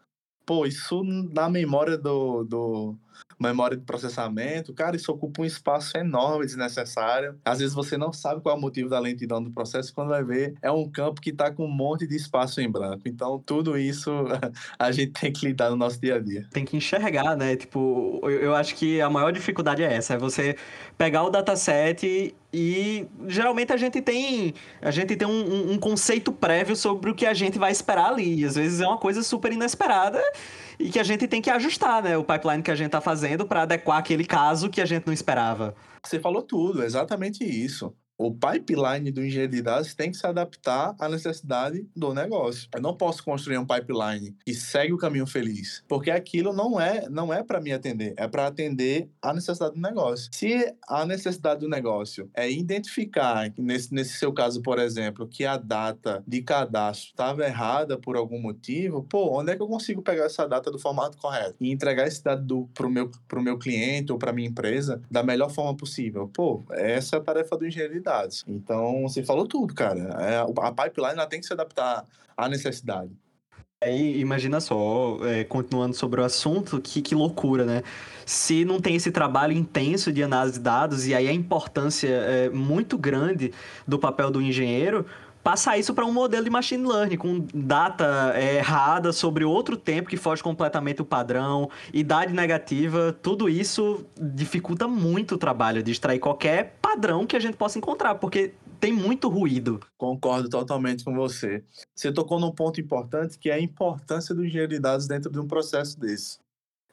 Pô, isso na memória do, do, memória de processamento, cara, isso ocupa um espaço enorme, desnecessário. Às vezes você não sabe qual é o motivo da lentidão do processo, quando vai ver, é um campo que está com um monte de espaço em branco. Então, tudo isso a gente tem que lidar no nosso dia a dia. Tem que enxergar, né? Tipo, eu acho que a maior dificuldade é essa, é você pegar o dataset e geralmente a gente tem a gente tem um, um, conceito prévio sobre o que a gente vai esperar ali. E às vezes é uma coisa super inesperada e que a gente tem que ajustar, né? O pipeline que a gente está fazendo para adequar aquele caso que a gente não esperava. Você falou tudo, exatamente isso o pipeline do engenheiro de dados tem que se adaptar à necessidade do negócio. Eu não posso construir um pipeline que segue o caminho feliz, porque aquilo não é não é para me atender, é para atender a necessidade do negócio. Se a necessidade do negócio é identificar, nesse, nesse seu caso, por exemplo, que a data de cadastro estava errada por algum motivo, pô, onde é que eu consigo pegar essa data do formato correto e entregar esse dado para o meu, meu cliente ou para minha empresa da melhor forma possível? Pô, essa é a tarefa do engenheiro de necessidades. Então, você falou tudo, cara. É, a pipeline ela tem que se adaptar à necessidade. É, imagina só, é, continuando sobre o assunto, que, que loucura, né? Se não tem esse trabalho intenso de análise de dados, e aí a importância é muito grande do papel do engenheiro, passar isso para um modelo de machine learning com data é, errada sobre outro tempo que foge completamente do padrão, idade negativa, tudo isso dificulta muito o trabalho de extrair qualquer padrão que a gente possa encontrar, porque tem muito ruído. Concordo totalmente com você. Você tocou num ponto importante que é a importância do engenheiro de dados dentro de um processo desse.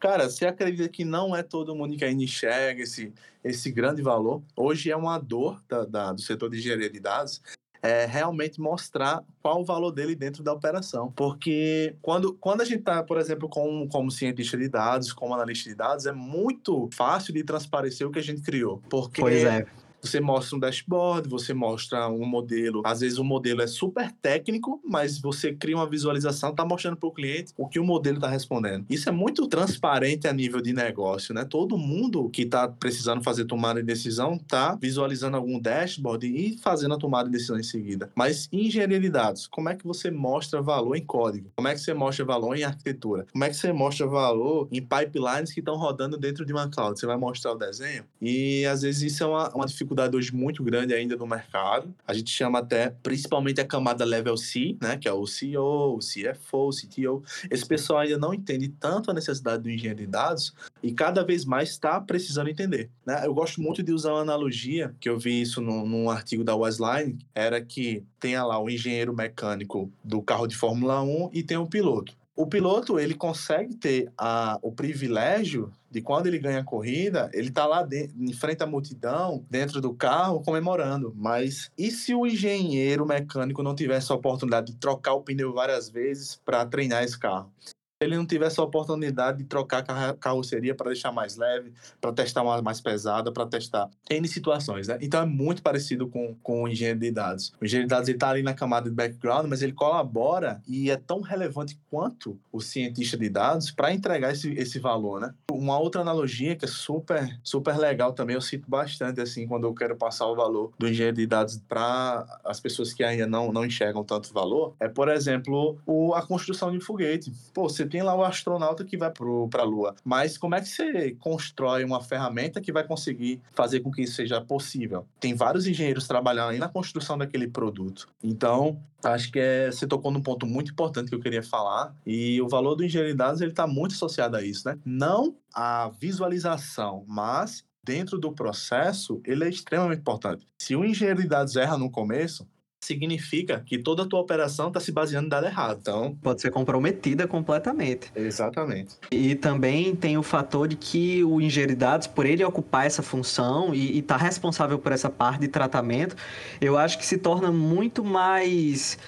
Cara, você acredita que não é todo mundo que ainda enxerga esse, esse grande valor? Hoje é uma dor da, da, do setor de engenharia de dados é, realmente mostrar qual o valor dele dentro da operação. Porque quando, quando a gente está, por exemplo, com, como cientista de dados, como analista de dados, é muito fácil de transparecer o que a gente criou. Porque pois é. Você mostra um dashboard, você mostra um modelo. Às vezes o modelo é super técnico, mas você cria uma visualização, está mostrando para o cliente o que o modelo está respondendo. Isso é muito transparente a nível de negócio, né? Todo mundo que está precisando fazer tomada de decisão está visualizando algum dashboard e fazendo a tomada de decisão em seguida. Mas engenharia de dados, como é que você mostra valor em código? Como é que você mostra valor em arquitetura? Como é que você mostra valor em pipelines que estão rodando dentro de uma cloud? Você vai mostrar o desenho? E às vezes isso é uma, uma dificuldade dificuldade hoje muito grande ainda no mercado. A gente chama até, principalmente a camada level C, né, que é o CEO, o CFO, o CTO. Esse pessoal ainda não entende tanto a necessidade do engenheiro de dados e cada vez mais está precisando entender. Né? Eu gosto muito de usar uma analogia, que eu vi isso no, num artigo da Westline, era que tem lá o engenheiro mecânico do carro de Fórmula 1 e tem o piloto o piloto ele consegue ter a, o privilégio de quando ele ganha a corrida, ele tá lá de, em frente à multidão, dentro do carro, comemorando. Mas e se o engenheiro mecânico não tivesse a oportunidade de trocar o pneu várias vezes para treinar esse carro? Ele não tivesse a oportunidade de trocar a carroceria para deixar mais leve, para testar uma mais pesada, para testar N situações, né? Então é muito parecido com, com o engenheiro de dados. O engenheiro de dados está ali na camada de background, mas ele colabora e é tão relevante quanto o cientista de dados para entregar esse, esse valor, né? Uma outra analogia que é super, super legal também, eu cito bastante assim quando eu quero passar o valor do engenheiro de dados para as pessoas que ainda não, não enxergam tanto valor, é, por exemplo, o, a construção de um foguete. Pô, você tem lá o astronauta que vai para a Lua, mas como é que você constrói uma ferramenta que vai conseguir fazer com que isso seja possível? Tem vários engenheiros trabalhando aí na construção daquele produto. Então, acho que é, você tocou num ponto muito importante que eu queria falar, e o valor do engenheiro de dados está muito associado a isso, né? Não a visualização, mas dentro do processo, ele é extremamente importante. Se o engenheiro de dados erra no começo, significa que toda a tua operação está se baseando em dado errado. Então, pode ser comprometida completamente. Exatamente. E também tem o fator de que o engenheiro de dados, por ele ocupar essa função e estar tá responsável por essa parte de tratamento, eu acho que se torna muito mais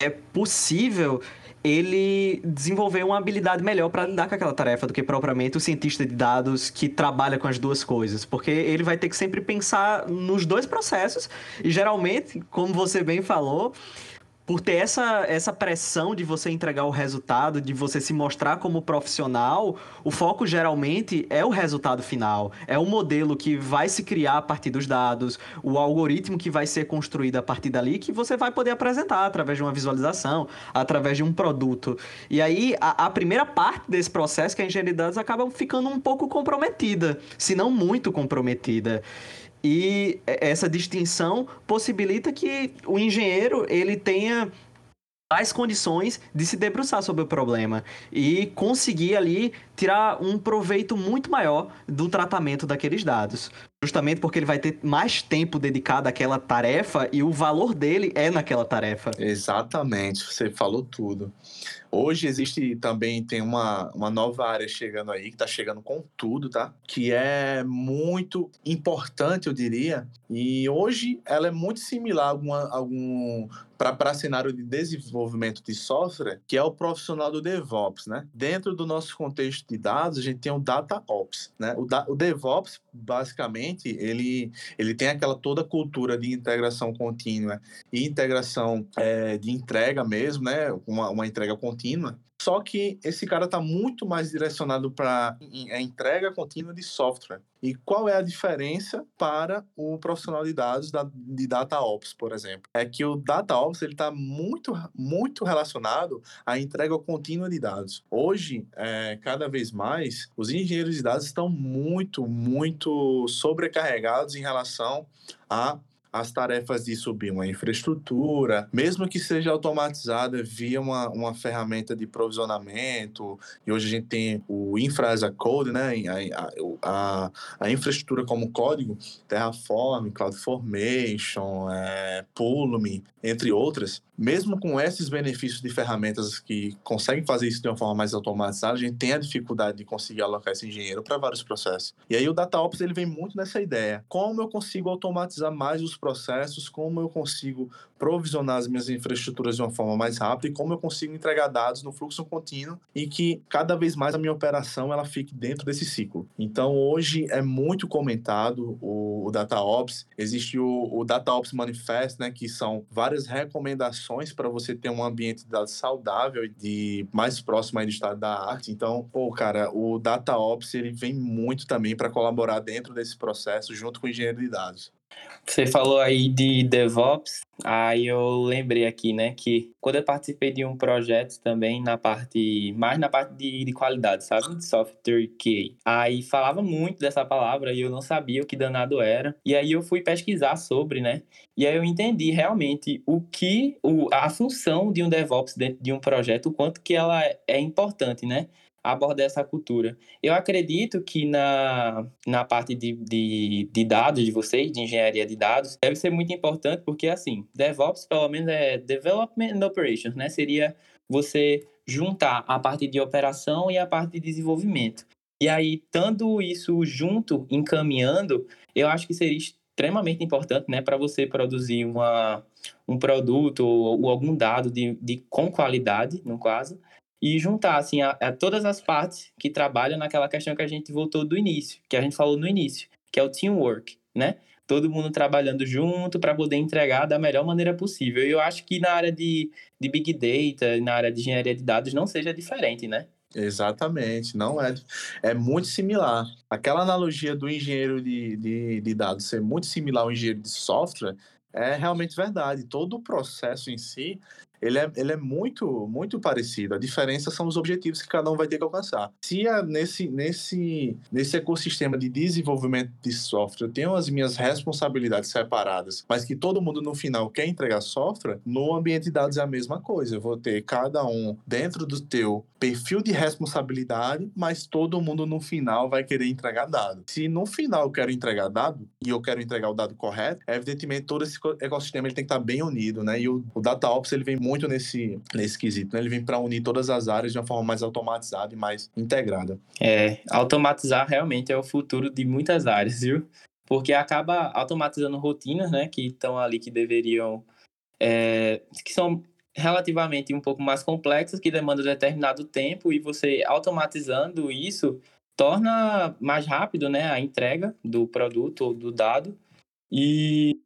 é possível ele desenvolveu uma habilidade melhor para lidar com aquela tarefa do que propriamente o cientista de dados que trabalha com as duas coisas, porque ele vai ter que sempre pensar nos dois processos e geralmente, como você bem falou, por ter essa, essa pressão de você entregar o resultado, de você se mostrar como profissional, o foco geralmente é o resultado final. É o modelo que vai se criar a partir dos dados, o algoritmo que vai ser construído a partir dali, que você vai poder apresentar através de uma visualização, através de um produto. E aí, a, a primeira parte desse processo, que é a engenharia de dados, acaba ficando um pouco comprometida, se não muito comprometida. E essa distinção possibilita que o engenheiro ele tenha mais condições de se debruçar sobre o problema e conseguir ali tirar um proveito muito maior do tratamento daqueles dados. Justamente porque ele vai ter mais tempo dedicado àquela tarefa e o valor dele é naquela tarefa. Exatamente, você falou tudo. Hoje existe também, tem uma, uma nova área chegando aí, que está chegando com tudo, tá? Que é muito importante, eu diria. E hoje ela é muito similar a alguma, algum para cenário de desenvolvimento de software, que é o profissional do DevOps, né? Dentro do nosso contexto de dados, a gente tem o DataOps, né? O, da, o DevOps, basicamente, ele, ele tem aquela toda cultura de integração contínua e integração é, de entrega mesmo, né? Uma, uma entrega contínua contínua. Só que esse cara está muito mais direcionado para a entrega contínua de software. E qual é a diferença para o profissional de dados da, de DataOps, por exemplo? É que o DataOps está muito, muito relacionado à entrega contínua de dados. Hoje, é, cada vez mais, os engenheiros de dados estão muito, muito sobrecarregados em relação a as tarefas de subir uma infraestrutura, mesmo que seja automatizada via uma, uma ferramenta de provisionamento, e hoje a gente tem o Infra as a Code, né? a, a, a infraestrutura como código, Terraform, CloudFormation, é, Pulumi, entre outras, mesmo com esses benefícios de ferramentas que conseguem fazer isso de uma forma mais automatizada, a gente tem a dificuldade de conseguir alocar esse engenheiro para vários processos. E aí o DataOps ele vem muito nessa ideia. Como eu consigo automatizar mais os processos, como eu consigo provisionar as minhas infraestruturas de uma forma mais rápida e como eu consigo entregar dados no fluxo contínuo e que cada vez mais a minha operação ela fique dentro desse ciclo. Então hoje é muito comentado o, o DataOps, existe o, o DataOps Manifest, né, que são várias recomendações para você ter um ambiente de dados saudável e de mais próximo aí do estado da arte. Então, pô, cara, o DataOps ele vem muito também para colaborar dentro desse processo junto com o engenheiro de dados. Você falou aí de DevOps, aí eu lembrei aqui, né, que quando eu participei de um projeto também na parte, mais na parte de, de qualidade, sabe, de software QA, aí falava muito dessa palavra e eu não sabia o que danado era, e aí eu fui pesquisar sobre, né, e aí eu entendi realmente o que, o, a função de um DevOps dentro de um projeto, o quanto que ela é importante, né, abordar essa cultura. Eu acredito que na, na parte de, de, de, dados de vocês, de engenharia de dados, deve ser muito importante, porque assim, DevOps pelo menos é Development and Operations, né? Seria você juntar a parte de operação e a parte de desenvolvimento. E aí, tanto isso junto, encaminhando, eu acho que seria extremamente importante, né, para você produzir uma, um produto ou, ou algum dado de, de, com qualidade, no caso, e juntar assim a, a, todas as partes que trabalham naquela questão que a gente voltou do início, que a gente falou no início, que é o teamwork, né? Todo mundo trabalhando junto para poder entregar da melhor maneira possível. E eu acho que na área de, de Big Data, na área de engenharia de dados, não seja diferente, né? Exatamente, não é. É muito similar. Aquela analogia do engenheiro de, de, de dados ser muito similar ao engenheiro de software é realmente verdade. Todo o processo em si ele é, ele é muito, muito parecido. A diferença são os objetivos que cada um vai ter que alcançar. Se nesse, nesse, nesse ecossistema de desenvolvimento de software eu tenho as minhas responsabilidades separadas, mas que todo mundo no final quer entregar software, no ambiente de dados é a mesma coisa. Eu vou ter cada um dentro do teu perfil de responsabilidade, mas todo mundo no final vai querer entregar dado. Se no final eu quero entregar dado e eu quero entregar o dado correto, evidentemente todo esse ecossistema ele tem que estar bem unido, né? E o, o DataOps ele vem muito muito nesse, nesse quesito. Né? Ele vem para unir todas as áreas de uma forma mais automatizada e mais integrada. É, automatizar realmente é o futuro de muitas áreas, viu? Porque acaba automatizando rotinas, né? Que estão ali que deveriam. É, que são relativamente um pouco mais complexas, que demandam determinado tempo, e você automatizando isso torna mais rápido né, a entrega do produto ou do dado. E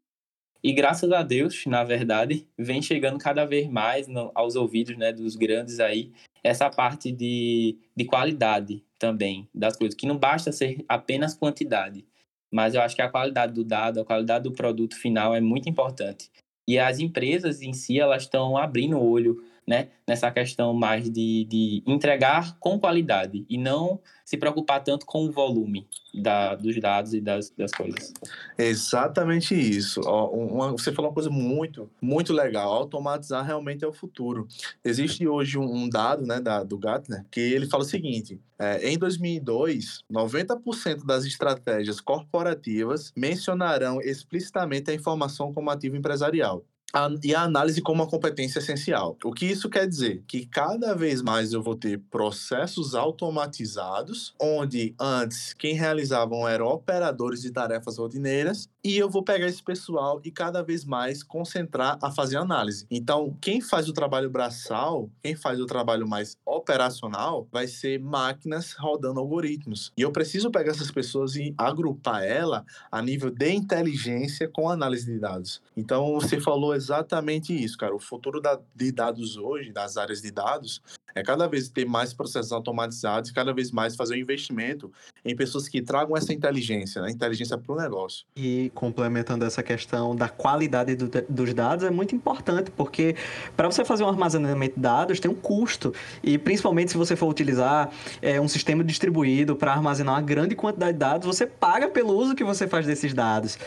e graças a Deus, na verdade, vem chegando cada vez mais no, aos ouvidos né, dos grandes aí essa parte de, de qualidade também das coisas, que não basta ser apenas quantidade, mas eu acho que a qualidade do dado, a qualidade do produto final é muito importante. E as empresas em si, elas estão abrindo o olho né, nessa questão mais de, de entregar com qualidade e não se preocupar tanto com o volume da, dos dados e das, das coisas. Exatamente isso. Ó, uma, você falou uma coisa muito, muito legal. Automatizar realmente é o futuro. Existe hoje um, um dado né, da, do Gartner que ele fala o seguinte: é, em 2002, 90% das estratégias corporativas mencionarão explicitamente a informação como ativo empresarial a, e a análise como uma competência essencial. O que isso quer dizer? Que cada vez mais eu vou ter processos automatizados, onde antes quem realizavam eram operadores de tarefas rotineiras, e eu vou pegar esse pessoal e cada vez mais concentrar a fazer análise. Então, quem faz o trabalho braçal, quem faz o trabalho mais operacional, vai ser máquinas rodando algoritmos. E eu preciso pegar essas pessoas e agrupar ela a nível de inteligência com análise de dados. Então, você falou exatamente isso, cara. O futuro da, de dados hoje, das áreas de dados, é cada vez ter mais processos automatizados, cada vez mais fazer um investimento em pessoas que tragam essa inteligência, né? inteligência para o negócio. E complementando essa questão da qualidade do, dos dados, é muito importante, porque para você fazer um armazenamento de dados tem um custo, e principalmente se você for utilizar é, um sistema distribuído para armazenar uma grande quantidade de dados, você paga pelo uso que você faz desses dados.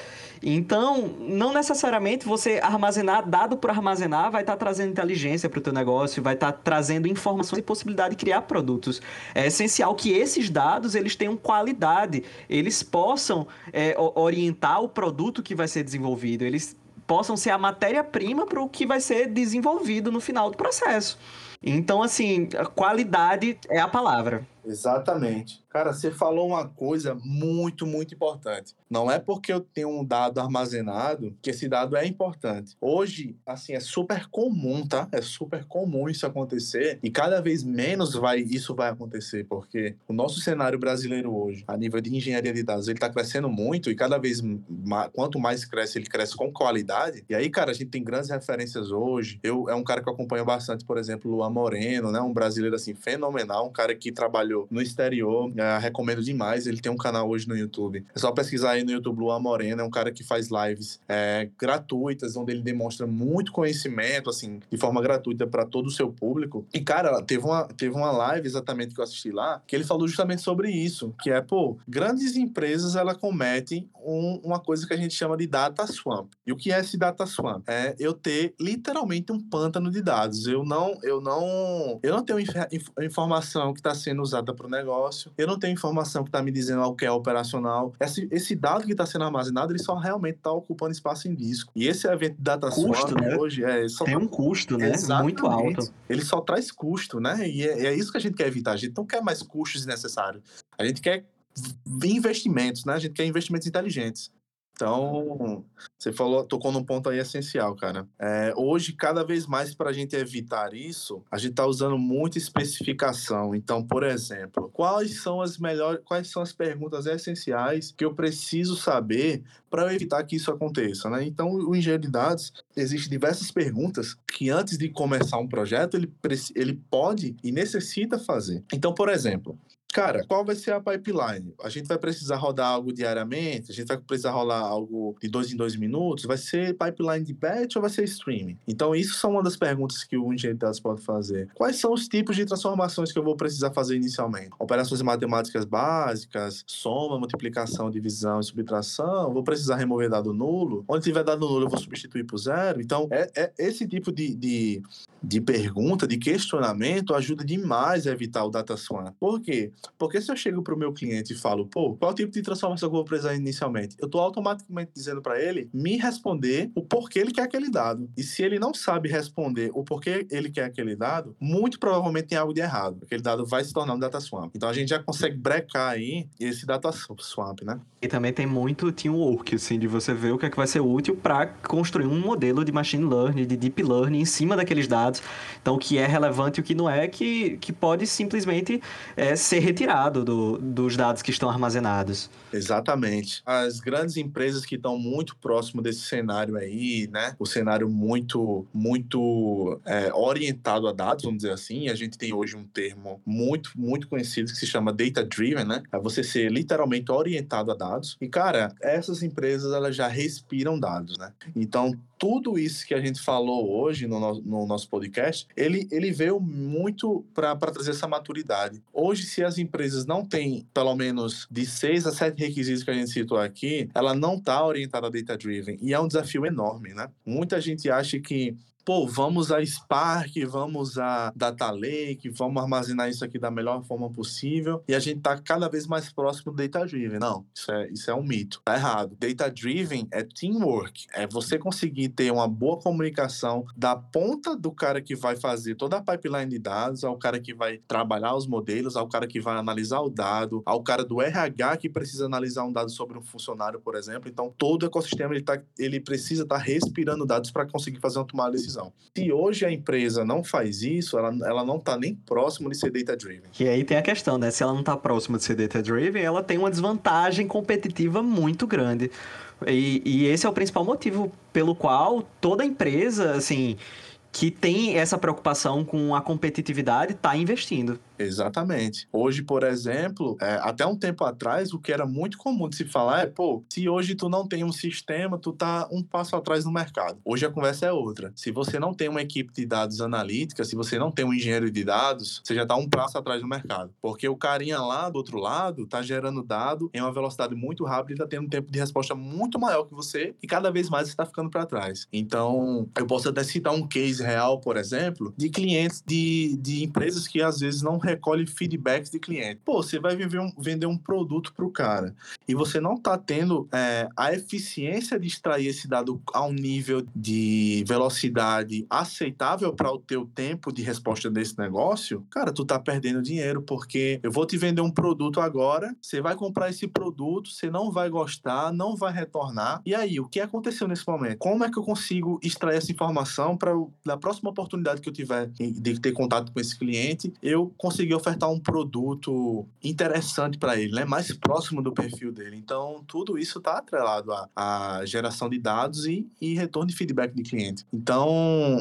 Então, não necessariamente você armazenar dado por armazenar vai estar tá trazendo inteligência para o teu negócio, vai estar tá trazendo informações e possibilidade de criar produtos. É essencial que esses dados eles tenham qualidade, eles possam é, orientar o produto que vai ser desenvolvido, eles possam ser a matéria-prima para o que vai ser desenvolvido no final do processo. Então, assim, qualidade é a palavra. Exatamente. Cara, você falou uma coisa muito, muito importante. Não é porque eu tenho um dado armazenado que esse dado é importante. Hoje, assim, é super comum, tá? É super comum isso acontecer e cada vez menos vai isso vai acontecer, porque o nosso cenário brasileiro hoje, a nível de engenharia de dados, ele está crescendo muito e cada vez quanto mais cresce, ele cresce com qualidade. E aí, cara, a gente tem grandes referências hoje. Eu é um cara que eu acompanho bastante, por exemplo, o Luan Moreno, né? Um brasileiro assim fenomenal, um cara que trabalhou no exterior. É, recomendo demais. Ele tem um canal hoje no YouTube. É só pesquisar aí no YouTube Luan Morena. É um cara que faz lives é, gratuitas, onde ele demonstra muito conhecimento, assim, de forma gratuita para todo o seu público. E, cara, teve uma, teve uma live exatamente que eu assisti lá, que ele falou justamente sobre isso, que é, pô, grandes empresas, ela cometem um, uma coisa que a gente chama de data swamp. E o que é esse data swamp? É eu ter literalmente um pântano de dados. Eu não, eu não, eu não tenho inf informação que está sendo usada para o negócio. Eu não tenho informação que está me dizendo o que é operacional. Esse, esse dado que está sendo armazenado, ele só realmente está ocupando espaço em disco. E esse evento de data custo, né? hoje é só tem um custo, né? Exatamente. Muito alto. Ele só traz custo, né? E é, é isso que a gente quer evitar. A gente não quer mais custos desnecessários. A gente quer investimentos, né? A gente quer investimentos inteligentes. Então, você falou, tocou num ponto aí essencial, cara. É, hoje, cada vez mais para a gente evitar isso, a gente está usando muita especificação. Então, por exemplo, quais são as melhores, quais são as perguntas essenciais que eu preciso saber para evitar que isso aconteça, né? Então, o engenheiro de dados existem diversas perguntas que antes de começar um projeto ele, ele pode e necessita fazer. Então, por exemplo, Cara, qual vai ser a pipeline? A gente vai precisar rodar algo diariamente? A gente vai precisar rolar algo de dois em dois minutos? Vai ser pipeline de batch ou vai ser streaming? Então, isso são uma das perguntas que o engenheiro de dados pode fazer. Quais são os tipos de transformações que eu vou precisar fazer inicialmente? Operações matemáticas básicas, soma, multiplicação, divisão e subtração. Vou precisar remover dado nulo. Onde tiver dado nulo, eu vou substituir por zero. Então, é, é esse tipo de, de, de pergunta, de questionamento, ajuda demais a evitar o data swamp. Por quê? Porque se eu chego para o meu cliente e falo, pô, qual tipo de transformação que eu vou precisar inicialmente? Eu estou automaticamente dizendo para ele me responder o porquê ele quer aquele dado. E se ele não sabe responder o porquê ele quer aquele dado, muito provavelmente tem algo de errado. Aquele dado vai se tornar um data swamp. Então a gente já consegue brecar aí esse data swamp, né? E também tem muito teamwork, assim, de você ver o que é que vai ser útil para construir um modelo de machine learning, de deep learning em cima daqueles dados. Então, o que é relevante e o que não é, que, que pode simplesmente é, ser retirado do, dos dados que estão armazenados. Exatamente. As grandes empresas que estão muito próximo desse cenário aí, né? O cenário muito, muito é, orientado a dados, vamos dizer assim. A gente tem hoje um termo muito, muito conhecido que se chama data driven, né? É você ser literalmente orientado a dados. E cara, essas empresas elas já respiram dados, né? Então tudo isso que a gente falou hoje no, no, no nosso podcast, ele, ele veio muito para trazer essa maturidade. Hoje, se as empresas não têm, pelo menos, de seis a sete requisitos que a gente citou aqui, ela não está orientada a data-driven. E é um desafio enorme, né? Muita gente acha que pô, vamos a Spark, vamos a Data Lake, vamos armazenar isso aqui da melhor forma possível e a gente tá cada vez mais próximo do Data Driven. Não, isso é, isso é um mito. Tá errado. Data Driven é teamwork. É você conseguir ter uma boa comunicação da ponta do cara que vai fazer toda a pipeline de dados, ao cara que vai trabalhar os modelos, ao cara que vai analisar o dado, ao cara do RH que precisa analisar um dado sobre um funcionário, por exemplo. Então, todo o ecossistema ele, tá, ele precisa estar tá respirando dados para conseguir fazer uma tomada de decisão decisão. Se hoje a empresa não faz isso, ela, ela não está nem próximo de ser data-driven. E aí tem a questão, né? Se ela não está próxima de ser data-driven, ela tem uma desvantagem competitiva muito grande. E, e esse é o principal motivo pelo qual toda empresa, assim, que tem essa preocupação com a competitividade está investindo. Exatamente. Hoje, por exemplo, é, até um tempo atrás, o que era muito comum de se falar é, pô, se hoje tu não tem um sistema, tu tá um passo atrás no mercado. Hoje a conversa é outra. Se você não tem uma equipe de dados analítica, se você não tem um engenheiro de dados, você já tá um passo atrás no mercado. Porque o carinha lá do outro lado tá gerando dado em uma velocidade muito rápida e tá tendo um tempo de resposta muito maior que você e cada vez mais você tá ficando para trás. Então, eu posso até citar um case real, por exemplo, de clientes de, de empresas que às vezes não recolhe feedbacks de cliente. Pô, você vai vender um, vender um produto para o cara e você não está tendo é, a eficiência de extrair esse dado a um nível de velocidade aceitável para o teu tempo de resposta desse negócio, cara, tu tá perdendo dinheiro porque eu vou te vender um produto agora, você vai comprar esse produto, você não vai gostar, não vai retornar. E aí, o que aconteceu nesse momento? Como é que eu consigo extrair essa informação para na próxima oportunidade que eu tiver de ter contato com esse cliente, eu conseguir ofertar um produto interessante para ele, né? mais próximo do perfil dele. Então, tudo isso está atrelado à, à, geração de dados e, e, retorno de feedback de cliente. Então,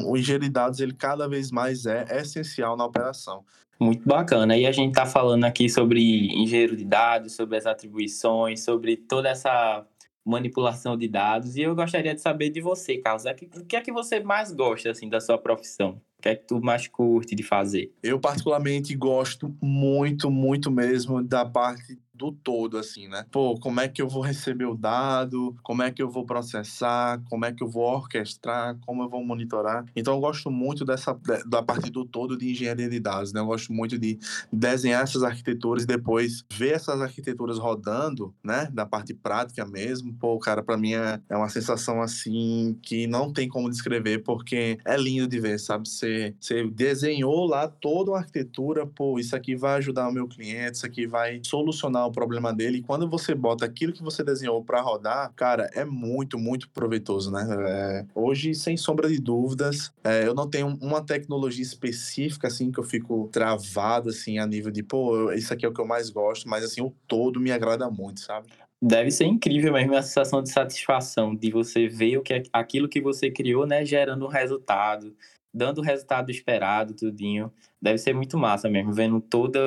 o engenheiro de dados, ele cada vez mais é, é essencial na operação. Muito bacana. E a gente está falando aqui sobre engenheiro de dados, sobre as atribuições, sobre toda essa manipulação de dados. E eu gostaria de saber de você, Carlos, o que é que você mais gosta assim da sua profissão? O que é que tu mais curte de fazer? Eu particularmente gosto muito, muito mesmo da parte do todo, assim, né? Pô, como é que eu vou receber o dado? Como é que eu vou processar? Como é que eu vou orquestrar? Como eu vou monitorar? Então, eu gosto muito dessa da parte do todo de engenharia de dados, né? Eu gosto muito de desenhar essas arquiteturas e depois ver essas arquiteturas rodando, né? Da parte prática mesmo. Pô, cara, para mim é, é uma sensação assim que não tem como descrever porque é lindo de ver, sabe? Você, você desenhou lá toda uma arquitetura, pô, isso aqui vai ajudar o meu cliente, isso aqui vai solucionar o problema dele. E quando você bota aquilo que você desenhou para rodar, cara, é muito, muito proveitoso, né? É, hoje, sem sombra de dúvidas, é, eu não tenho uma tecnologia específica, assim, que eu fico travado, assim, a nível de, pô, isso aqui é o que eu mais gosto, mas, assim, o todo me agrada muito, sabe? Deve ser incrível mesmo a sensação de satisfação de você ver o que é, aquilo que você criou, né, gerando um resultado, dando o resultado esperado, tudinho. Deve ser muito massa mesmo, vendo toda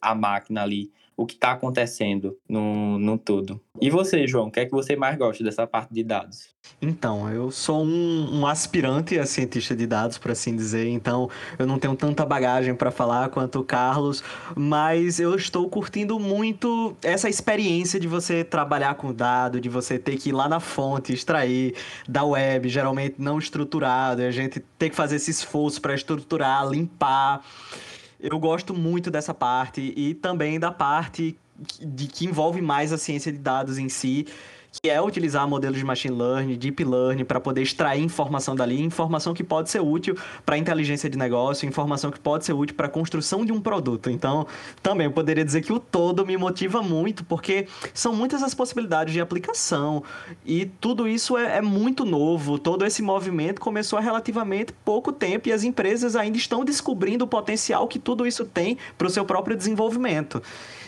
a máquina ali o que está acontecendo no, no todo. E você, João, o que é que você mais gosta dessa parte de dados? Então, eu sou um, um aspirante a cientista de dados, por assim dizer, então eu não tenho tanta bagagem para falar quanto o Carlos, mas eu estou curtindo muito essa experiência de você trabalhar com dado, de você ter que ir lá na fonte, extrair da web, geralmente não estruturado, e a gente ter que fazer esse esforço para estruturar, limpar. Eu gosto muito dessa parte e também da parte de que envolve mais a ciência de dados em si, que é utilizar modelos de machine learning, deep learning, para poder extrair informação dali, informação que pode ser útil para inteligência de negócio, informação que pode ser útil para a construção de um produto. Então, também eu poderia dizer que o todo me motiva muito, porque são muitas as possibilidades de aplicação e tudo isso é, é muito novo. Todo esse movimento começou há relativamente pouco tempo e as empresas ainda estão descobrindo o potencial que tudo isso tem para o seu próprio desenvolvimento.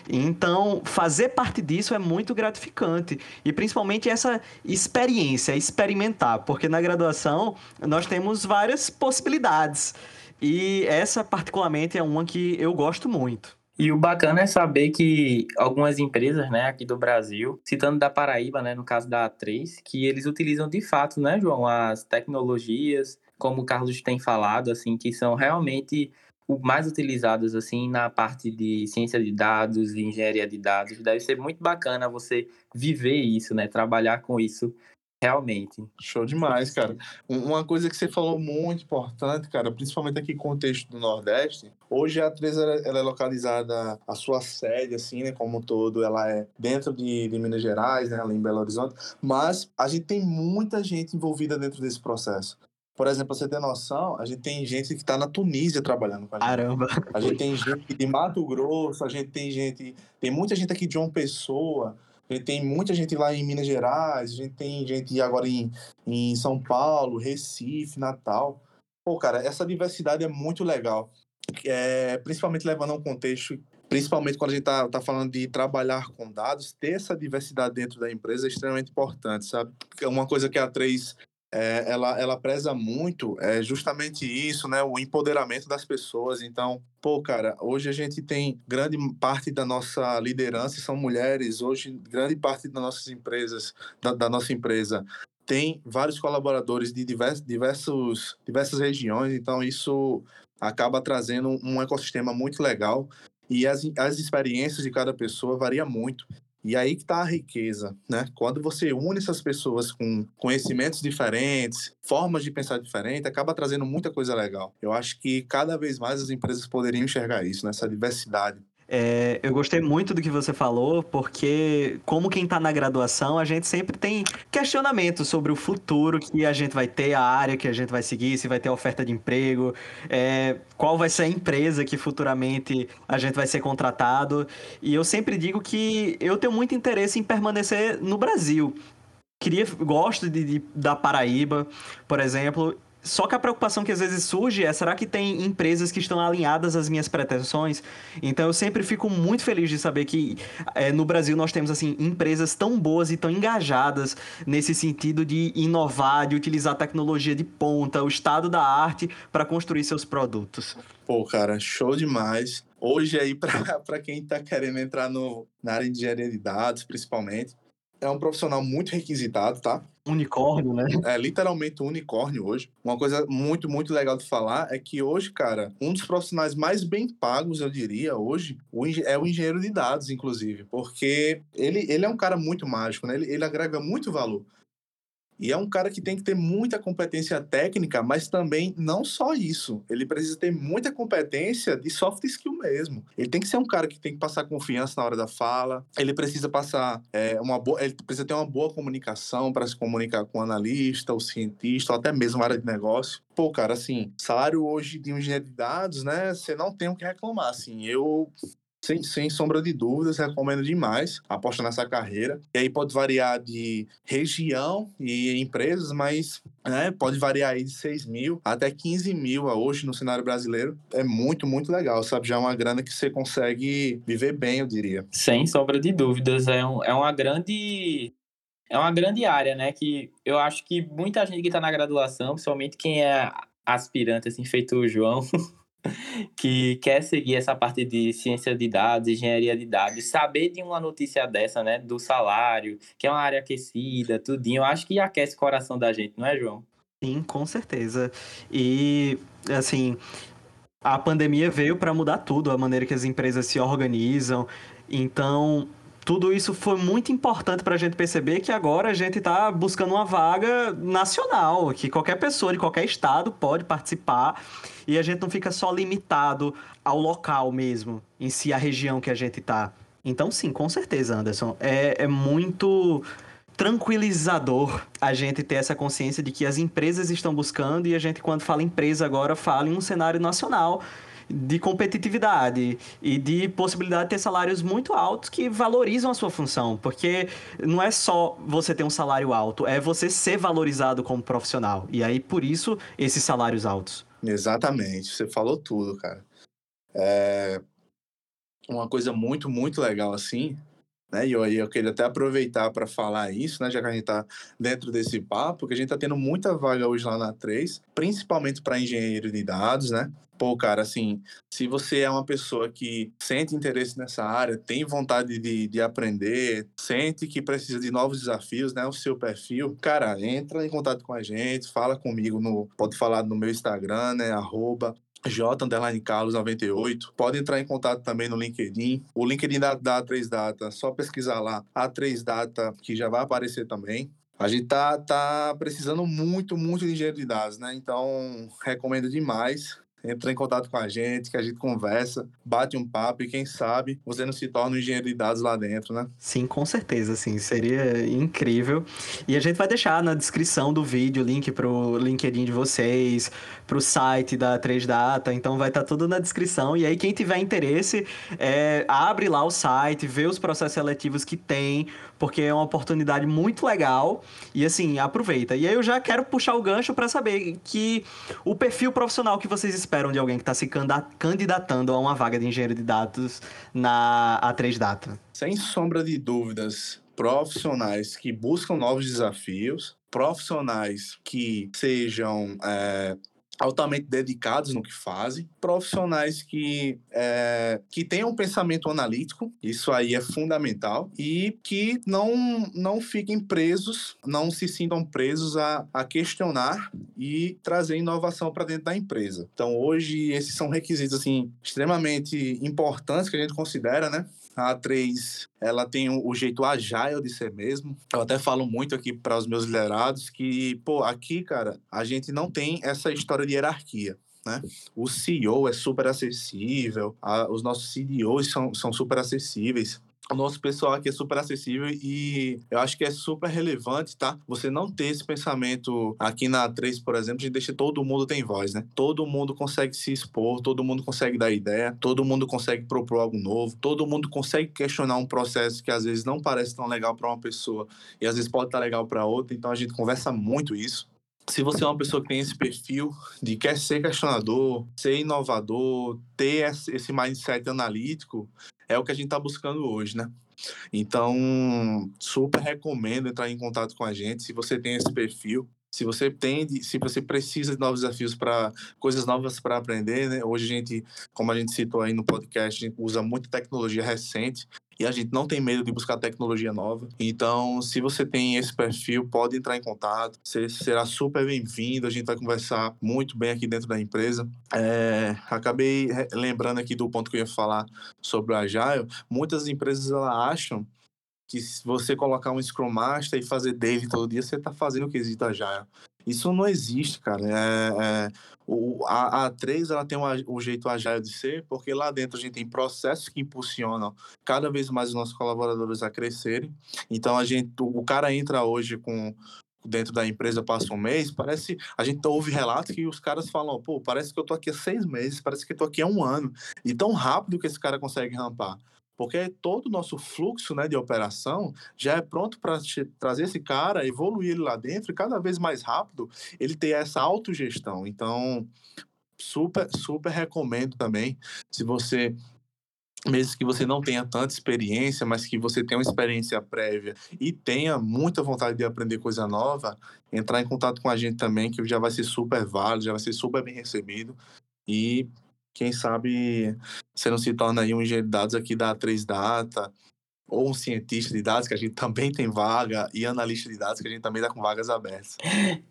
Então, fazer parte disso é muito gratificante. E principalmente essa experiência, experimentar, porque na graduação nós temos várias possibilidades. E essa, particularmente, é uma que eu gosto muito. E o bacana é saber que algumas empresas, né, aqui do Brasil, citando da Paraíba, né, no caso da A3, que eles utilizam de fato, né, João, as tecnologias, como o Carlos tem falado, assim, que são realmente mais utilizados assim na parte de ciência de dados e engenharia de dados. Deve ser muito bacana você viver isso, né? Trabalhar com isso realmente. Show demais, cara. Uma coisa que você falou muito importante, cara, principalmente aqui no contexto do Nordeste, hoje a A3 ela é localizada, a sua sede, assim, né, como um todo, ela é dentro de, de Minas Gerais, né, ali em Belo Horizonte, mas a gente tem muita gente envolvida dentro desse processo. Por exemplo, você ter noção, a gente tem gente que está na Tunísia trabalhando com a gente. Caramba! A gente tem gente de Mato Grosso, a gente tem gente. Tem muita gente aqui de João Pessoa, a gente tem muita gente lá em Minas Gerais, a gente tem gente agora em, em São Paulo, Recife, Natal. Pô, cara, essa diversidade é muito legal. É, principalmente levando a um contexto, principalmente quando a gente está tá falando de trabalhar com dados, ter essa diversidade dentro da empresa é extremamente importante, sabe? É uma coisa que a três é, ela, ela preza muito é justamente isso, né? O empoderamento das pessoas. Então, pô, cara, hoje a gente tem grande parte da nossa liderança são mulheres. Hoje, grande parte das nossas empresas, da, da nossa empresa, tem vários colaboradores de diversos, diversos, diversas regiões. Então, isso acaba trazendo um ecossistema muito legal. E as, as experiências de cada pessoa varia muito. E aí que está a riqueza, né? Quando você une essas pessoas com conhecimentos diferentes, formas de pensar diferente, acaba trazendo muita coisa legal. Eu acho que cada vez mais as empresas poderiam enxergar isso, nessa diversidade. É, eu gostei muito do que você falou, porque, como quem está na graduação, a gente sempre tem questionamentos sobre o futuro que a gente vai ter, a área que a gente vai seguir, se vai ter oferta de emprego, é, qual vai ser a empresa que futuramente a gente vai ser contratado. E eu sempre digo que eu tenho muito interesse em permanecer no Brasil. Queria, gosto de, de da Paraíba, por exemplo, só que a preocupação que às vezes surge é: será que tem empresas que estão alinhadas às minhas pretensões? Então eu sempre fico muito feliz de saber que é, no Brasil nós temos assim empresas tão boas e tão engajadas nesse sentido de inovar, de utilizar tecnologia de ponta, o estado da arte para construir seus produtos. Pô, cara, show demais. Hoje aí, para quem está querendo entrar no, na área de engenharia de dados, principalmente, é um profissional muito requisitado, tá? Unicórnio, né? É literalmente um unicórnio hoje. Uma coisa muito, muito legal de falar é que hoje, cara, um dos profissionais mais bem pagos, eu diria, hoje, é o engenheiro de dados, inclusive, porque ele, ele é um cara muito mágico, né? Ele, ele agrega muito valor. E é um cara que tem que ter muita competência técnica, mas também não só isso. Ele precisa ter muita competência de soft skill mesmo. Ele tem que ser um cara que tem que passar confiança na hora da fala. Ele precisa passar é, uma boa, ele precisa ter uma boa comunicação para se comunicar com o analista, o cientista, ou até mesmo a área de negócio. Pô, cara, assim, salário hoje de um engenheiro de dados, né? Você não tem o que reclamar. Assim, eu sem, sem sombra de dúvidas, recomendo demais aposta nessa carreira. E aí pode variar de região e empresas, mas né, pode variar aí de 6 mil até 15 mil hoje no cenário brasileiro. É muito, muito legal, sabe? Já é uma grana que você consegue viver bem, eu diria. Sem sombra de dúvidas, é, um, é uma grande é uma grande área, né? Que eu acho que muita gente que está na graduação, principalmente quem é aspirante, assim, feito o João, que quer seguir essa parte de ciência de dados, engenharia de dados, saber de uma notícia dessa, né, do salário, que é uma área aquecida, tudinho, eu acho que aquece o coração da gente, não é, João? Sim, com certeza. E, assim, a pandemia veio para mudar tudo, a maneira que as empresas se organizam. Então, tudo isso foi muito importante para a gente perceber que agora a gente está buscando uma vaga nacional, que qualquer pessoa de qualquer estado pode participar e a gente não fica só limitado ao local mesmo, em si, a região que a gente está. Então, sim, com certeza, Anderson. É, é muito tranquilizador a gente ter essa consciência de que as empresas estão buscando e a gente, quando fala empresa agora, fala em um cenário nacional de competitividade e de possibilidade de ter salários muito altos que valorizam a sua função, porque não é só você ter um salário alto, é você ser valorizado como profissional. E aí, por isso, esses salários altos. Exatamente, você falou tudo, cara. É uma coisa muito, muito legal assim, né? E eu, eu queria até aproveitar para falar isso, né? Já que a gente está dentro desse papo, que a gente está tendo muita vaga hoje lá na 3, principalmente para engenheiro de dados, né? Pô, cara, assim, se você é uma pessoa que sente interesse nessa área, tem vontade de, de aprender, sente que precisa de novos desafios, né? O seu perfil, cara, entra em contato com a gente, fala comigo no. Pode falar no meu Instagram, né? Arroba J Carlos 98. Pode entrar em contato também no LinkedIn. O LinkedIn da, da A3 Data, só pesquisar lá A3 Data, que já vai aparecer também. A gente tá, tá precisando muito, muito de engenheiro de dados, né? Então, recomendo demais entra em contato com a gente, que a gente conversa, bate um papo e quem sabe você não se torna um engenheiro de dados lá dentro, né? Sim, com certeza, sim, seria incrível. E a gente vai deixar na descrição do vídeo o link pro LinkedIn de vocês, pro site da 3Data, então vai estar tá tudo na descrição. E aí quem tiver interesse, é, abre lá o site, vê os processos seletivos que tem, porque é uma oportunidade muito legal. E assim, aproveita. E aí eu já quero puxar o gancho para saber que o perfil profissional que vocês esperam de alguém que está se candidatando a uma vaga de engenheiro de dados na A3 Data? Sem sombra de dúvidas, profissionais que buscam novos desafios, profissionais que sejam é, altamente dedicados no que fazem, profissionais que, é, que tenham um pensamento analítico, isso aí é fundamental, e que não, não fiquem presos, não se sintam presos a, a questionar e trazer inovação para dentro da empresa. Então, hoje, esses são requisitos assim, extremamente importantes que a gente considera, né? A A3, ela tem o, jeito agile de ser mesmo. Eu até falo muito aqui para os meus liderados que, pô, aqui, cara, a gente não tem essa história de hierarquia. Né? O CEO é super acessível, a, os nossos CDOs são, são super acessíveis o nosso pessoal aqui é super acessível e eu acho que é super relevante, tá? Você não ter esse pensamento aqui na A3, por exemplo, de deixar todo mundo tem voz, né? Todo mundo consegue se expor, todo mundo consegue dar ideia, todo mundo consegue propor algo novo, todo mundo consegue questionar um processo que às vezes não parece tão legal para uma pessoa e às vezes pode estar legal para outra, então a gente conversa muito isso se você é uma pessoa que tem esse perfil de quer ser questionador, ser inovador, ter esse mindset analítico, é o que a gente está buscando hoje, né? Então, super recomendo entrar em contato com a gente se você tem esse perfil. Se você tem, se você precisa de novos desafios para coisas novas para aprender, né? Hoje a gente, como a gente citou aí no podcast, usa muita tecnologia recente e a gente não tem medo de buscar tecnologia nova. Então, se você tem esse perfil, pode entrar em contato. Você será super bem-vindo. A gente vai conversar muito bem aqui dentro da empresa. É, acabei lembrando aqui do ponto que eu ia falar sobre o Agile. Muitas empresas elas acham que se você colocar um Scrum Master e fazer daily todo dia, você está fazendo o quesito Agile. Isso não existe, cara. É, é, o, a, a 3 ela tem um, um jeito agile de ser, porque lá dentro a gente tem processos que impulsionam cada vez mais os nossos colaboradores a crescerem. Então a gente, o, o cara entra hoje com dentro da empresa passa um mês, parece. A gente ouve relatos que os caras falam, pô, parece que eu tô aqui há seis meses, parece que eu tô aqui há um ano. E tão rápido que esse cara consegue rampar. Porque todo o nosso fluxo né, de operação já é pronto para trazer esse cara, evoluir ele lá dentro e cada vez mais rápido ele ter essa autogestão. Então, super, super recomendo também, se você mesmo que você não tenha tanta experiência, mas que você tenha uma experiência prévia e tenha muita vontade de aprender coisa nova, entrar em contato com a gente também, que já vai ser super válido, já vai ser super bem recebido. E quem sabe você não se torna aí um engenheiro de dados aqui da A3 Data, ou um cientista de dados, que a gente também tem vaga, e analista de dados, que a gente também está com vagas abertas.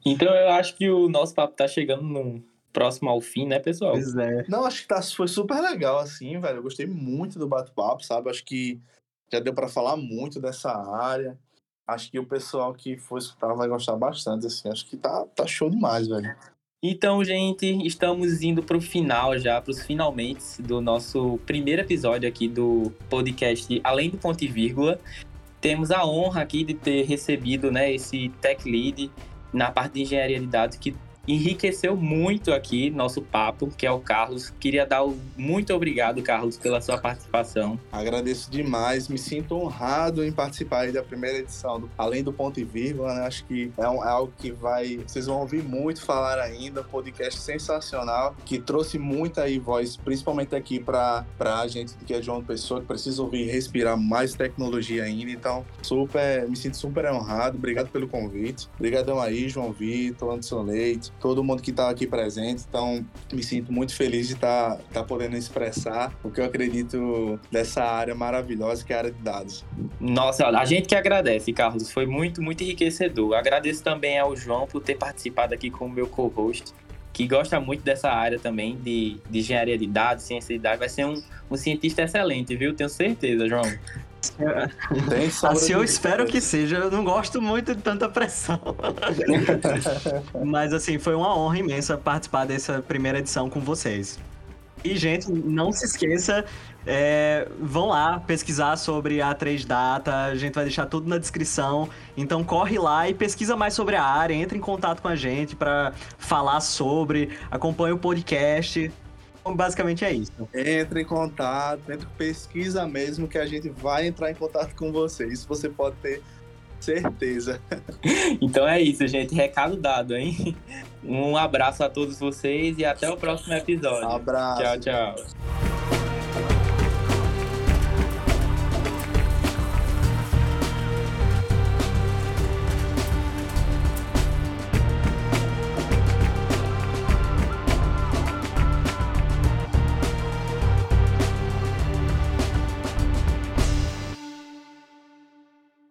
Então eu acho que o nosso papo está chegando num próximo ao fim, né, pessoal? Pois é. Não, acho que tá, foi super legal, assim, velho. Eu gostei muito do bate-papo, sabe? Acho que já deu para falar muito dessa área. Acho que o pessoal que for escutar vai gostar bastante, assim. Acho que tá, tá show demais, velho. Então, gente, estamos indo para o final já, para os finalmente do nosso primeiro episódio aqui do podcast Além do Ponto e Vírgula. Temos a honra aqui de ter recebido né, esse Tech Lead na parte de engenharia de dados, que enriqueceu muito aqui nosso papo, que é o Carlos. Queria dar o muito obrigado, Carlos, pela sua participação. Agradeço demais, me sinto honrado em participar da primeira edição, do, além do ponto e vírgula, né? Acho que é, um, é, algo que vai, vocês vão ouvir muito falar ainda, um podcast sensacional, que trouxe muita aí voz, principalmente aqui para a gente que é João Pessoa, que precisa ouvir respirar mais tecnologia ainda, então super, me sinto super honrado, obrigado pelo convite, obrigadão aí, João Vitor, Anderson Leite, todo mundo que está aqui presente. Então, me sinto muito feliz de estar tá, tá podendo expressar o que eu acredito dessa área maravilhosa que é a área de dados. Nossa, a gente que agradece, Carlos. Foi muito, muito enriquecedor. Agradeço também ao João por ter participado aqui como meu co-host que gosta muito dessa área também de, de engenharia de dados, ciência de dados, vai ser um, um cientista excelente, viu? Tenho certeza, João. assim eu espero que seja. Eu não gosto muito de tanta pressão. Mas assim, foi uma honra imensa participar dessa primeira edição com vocês. E, gente, não se esqueça, é, vão lá pesquisar sobre a 3 Data, a gente vai deixar tudo na descrição. Então corre lá e pesquisa mais sobre a área, entre em contato com a gente para falar sobre, acompanhe o podcast. Então, basicamente é isso. Entre em contato, entre pesquisa mesmo que a gente vai entrar em contato com você. Isso você pode ter certeza. Então é isso, gente. Recado dado, hein? Um abraço a todos vocês e até o próximo episódio. Abraço. Tchau, tchau.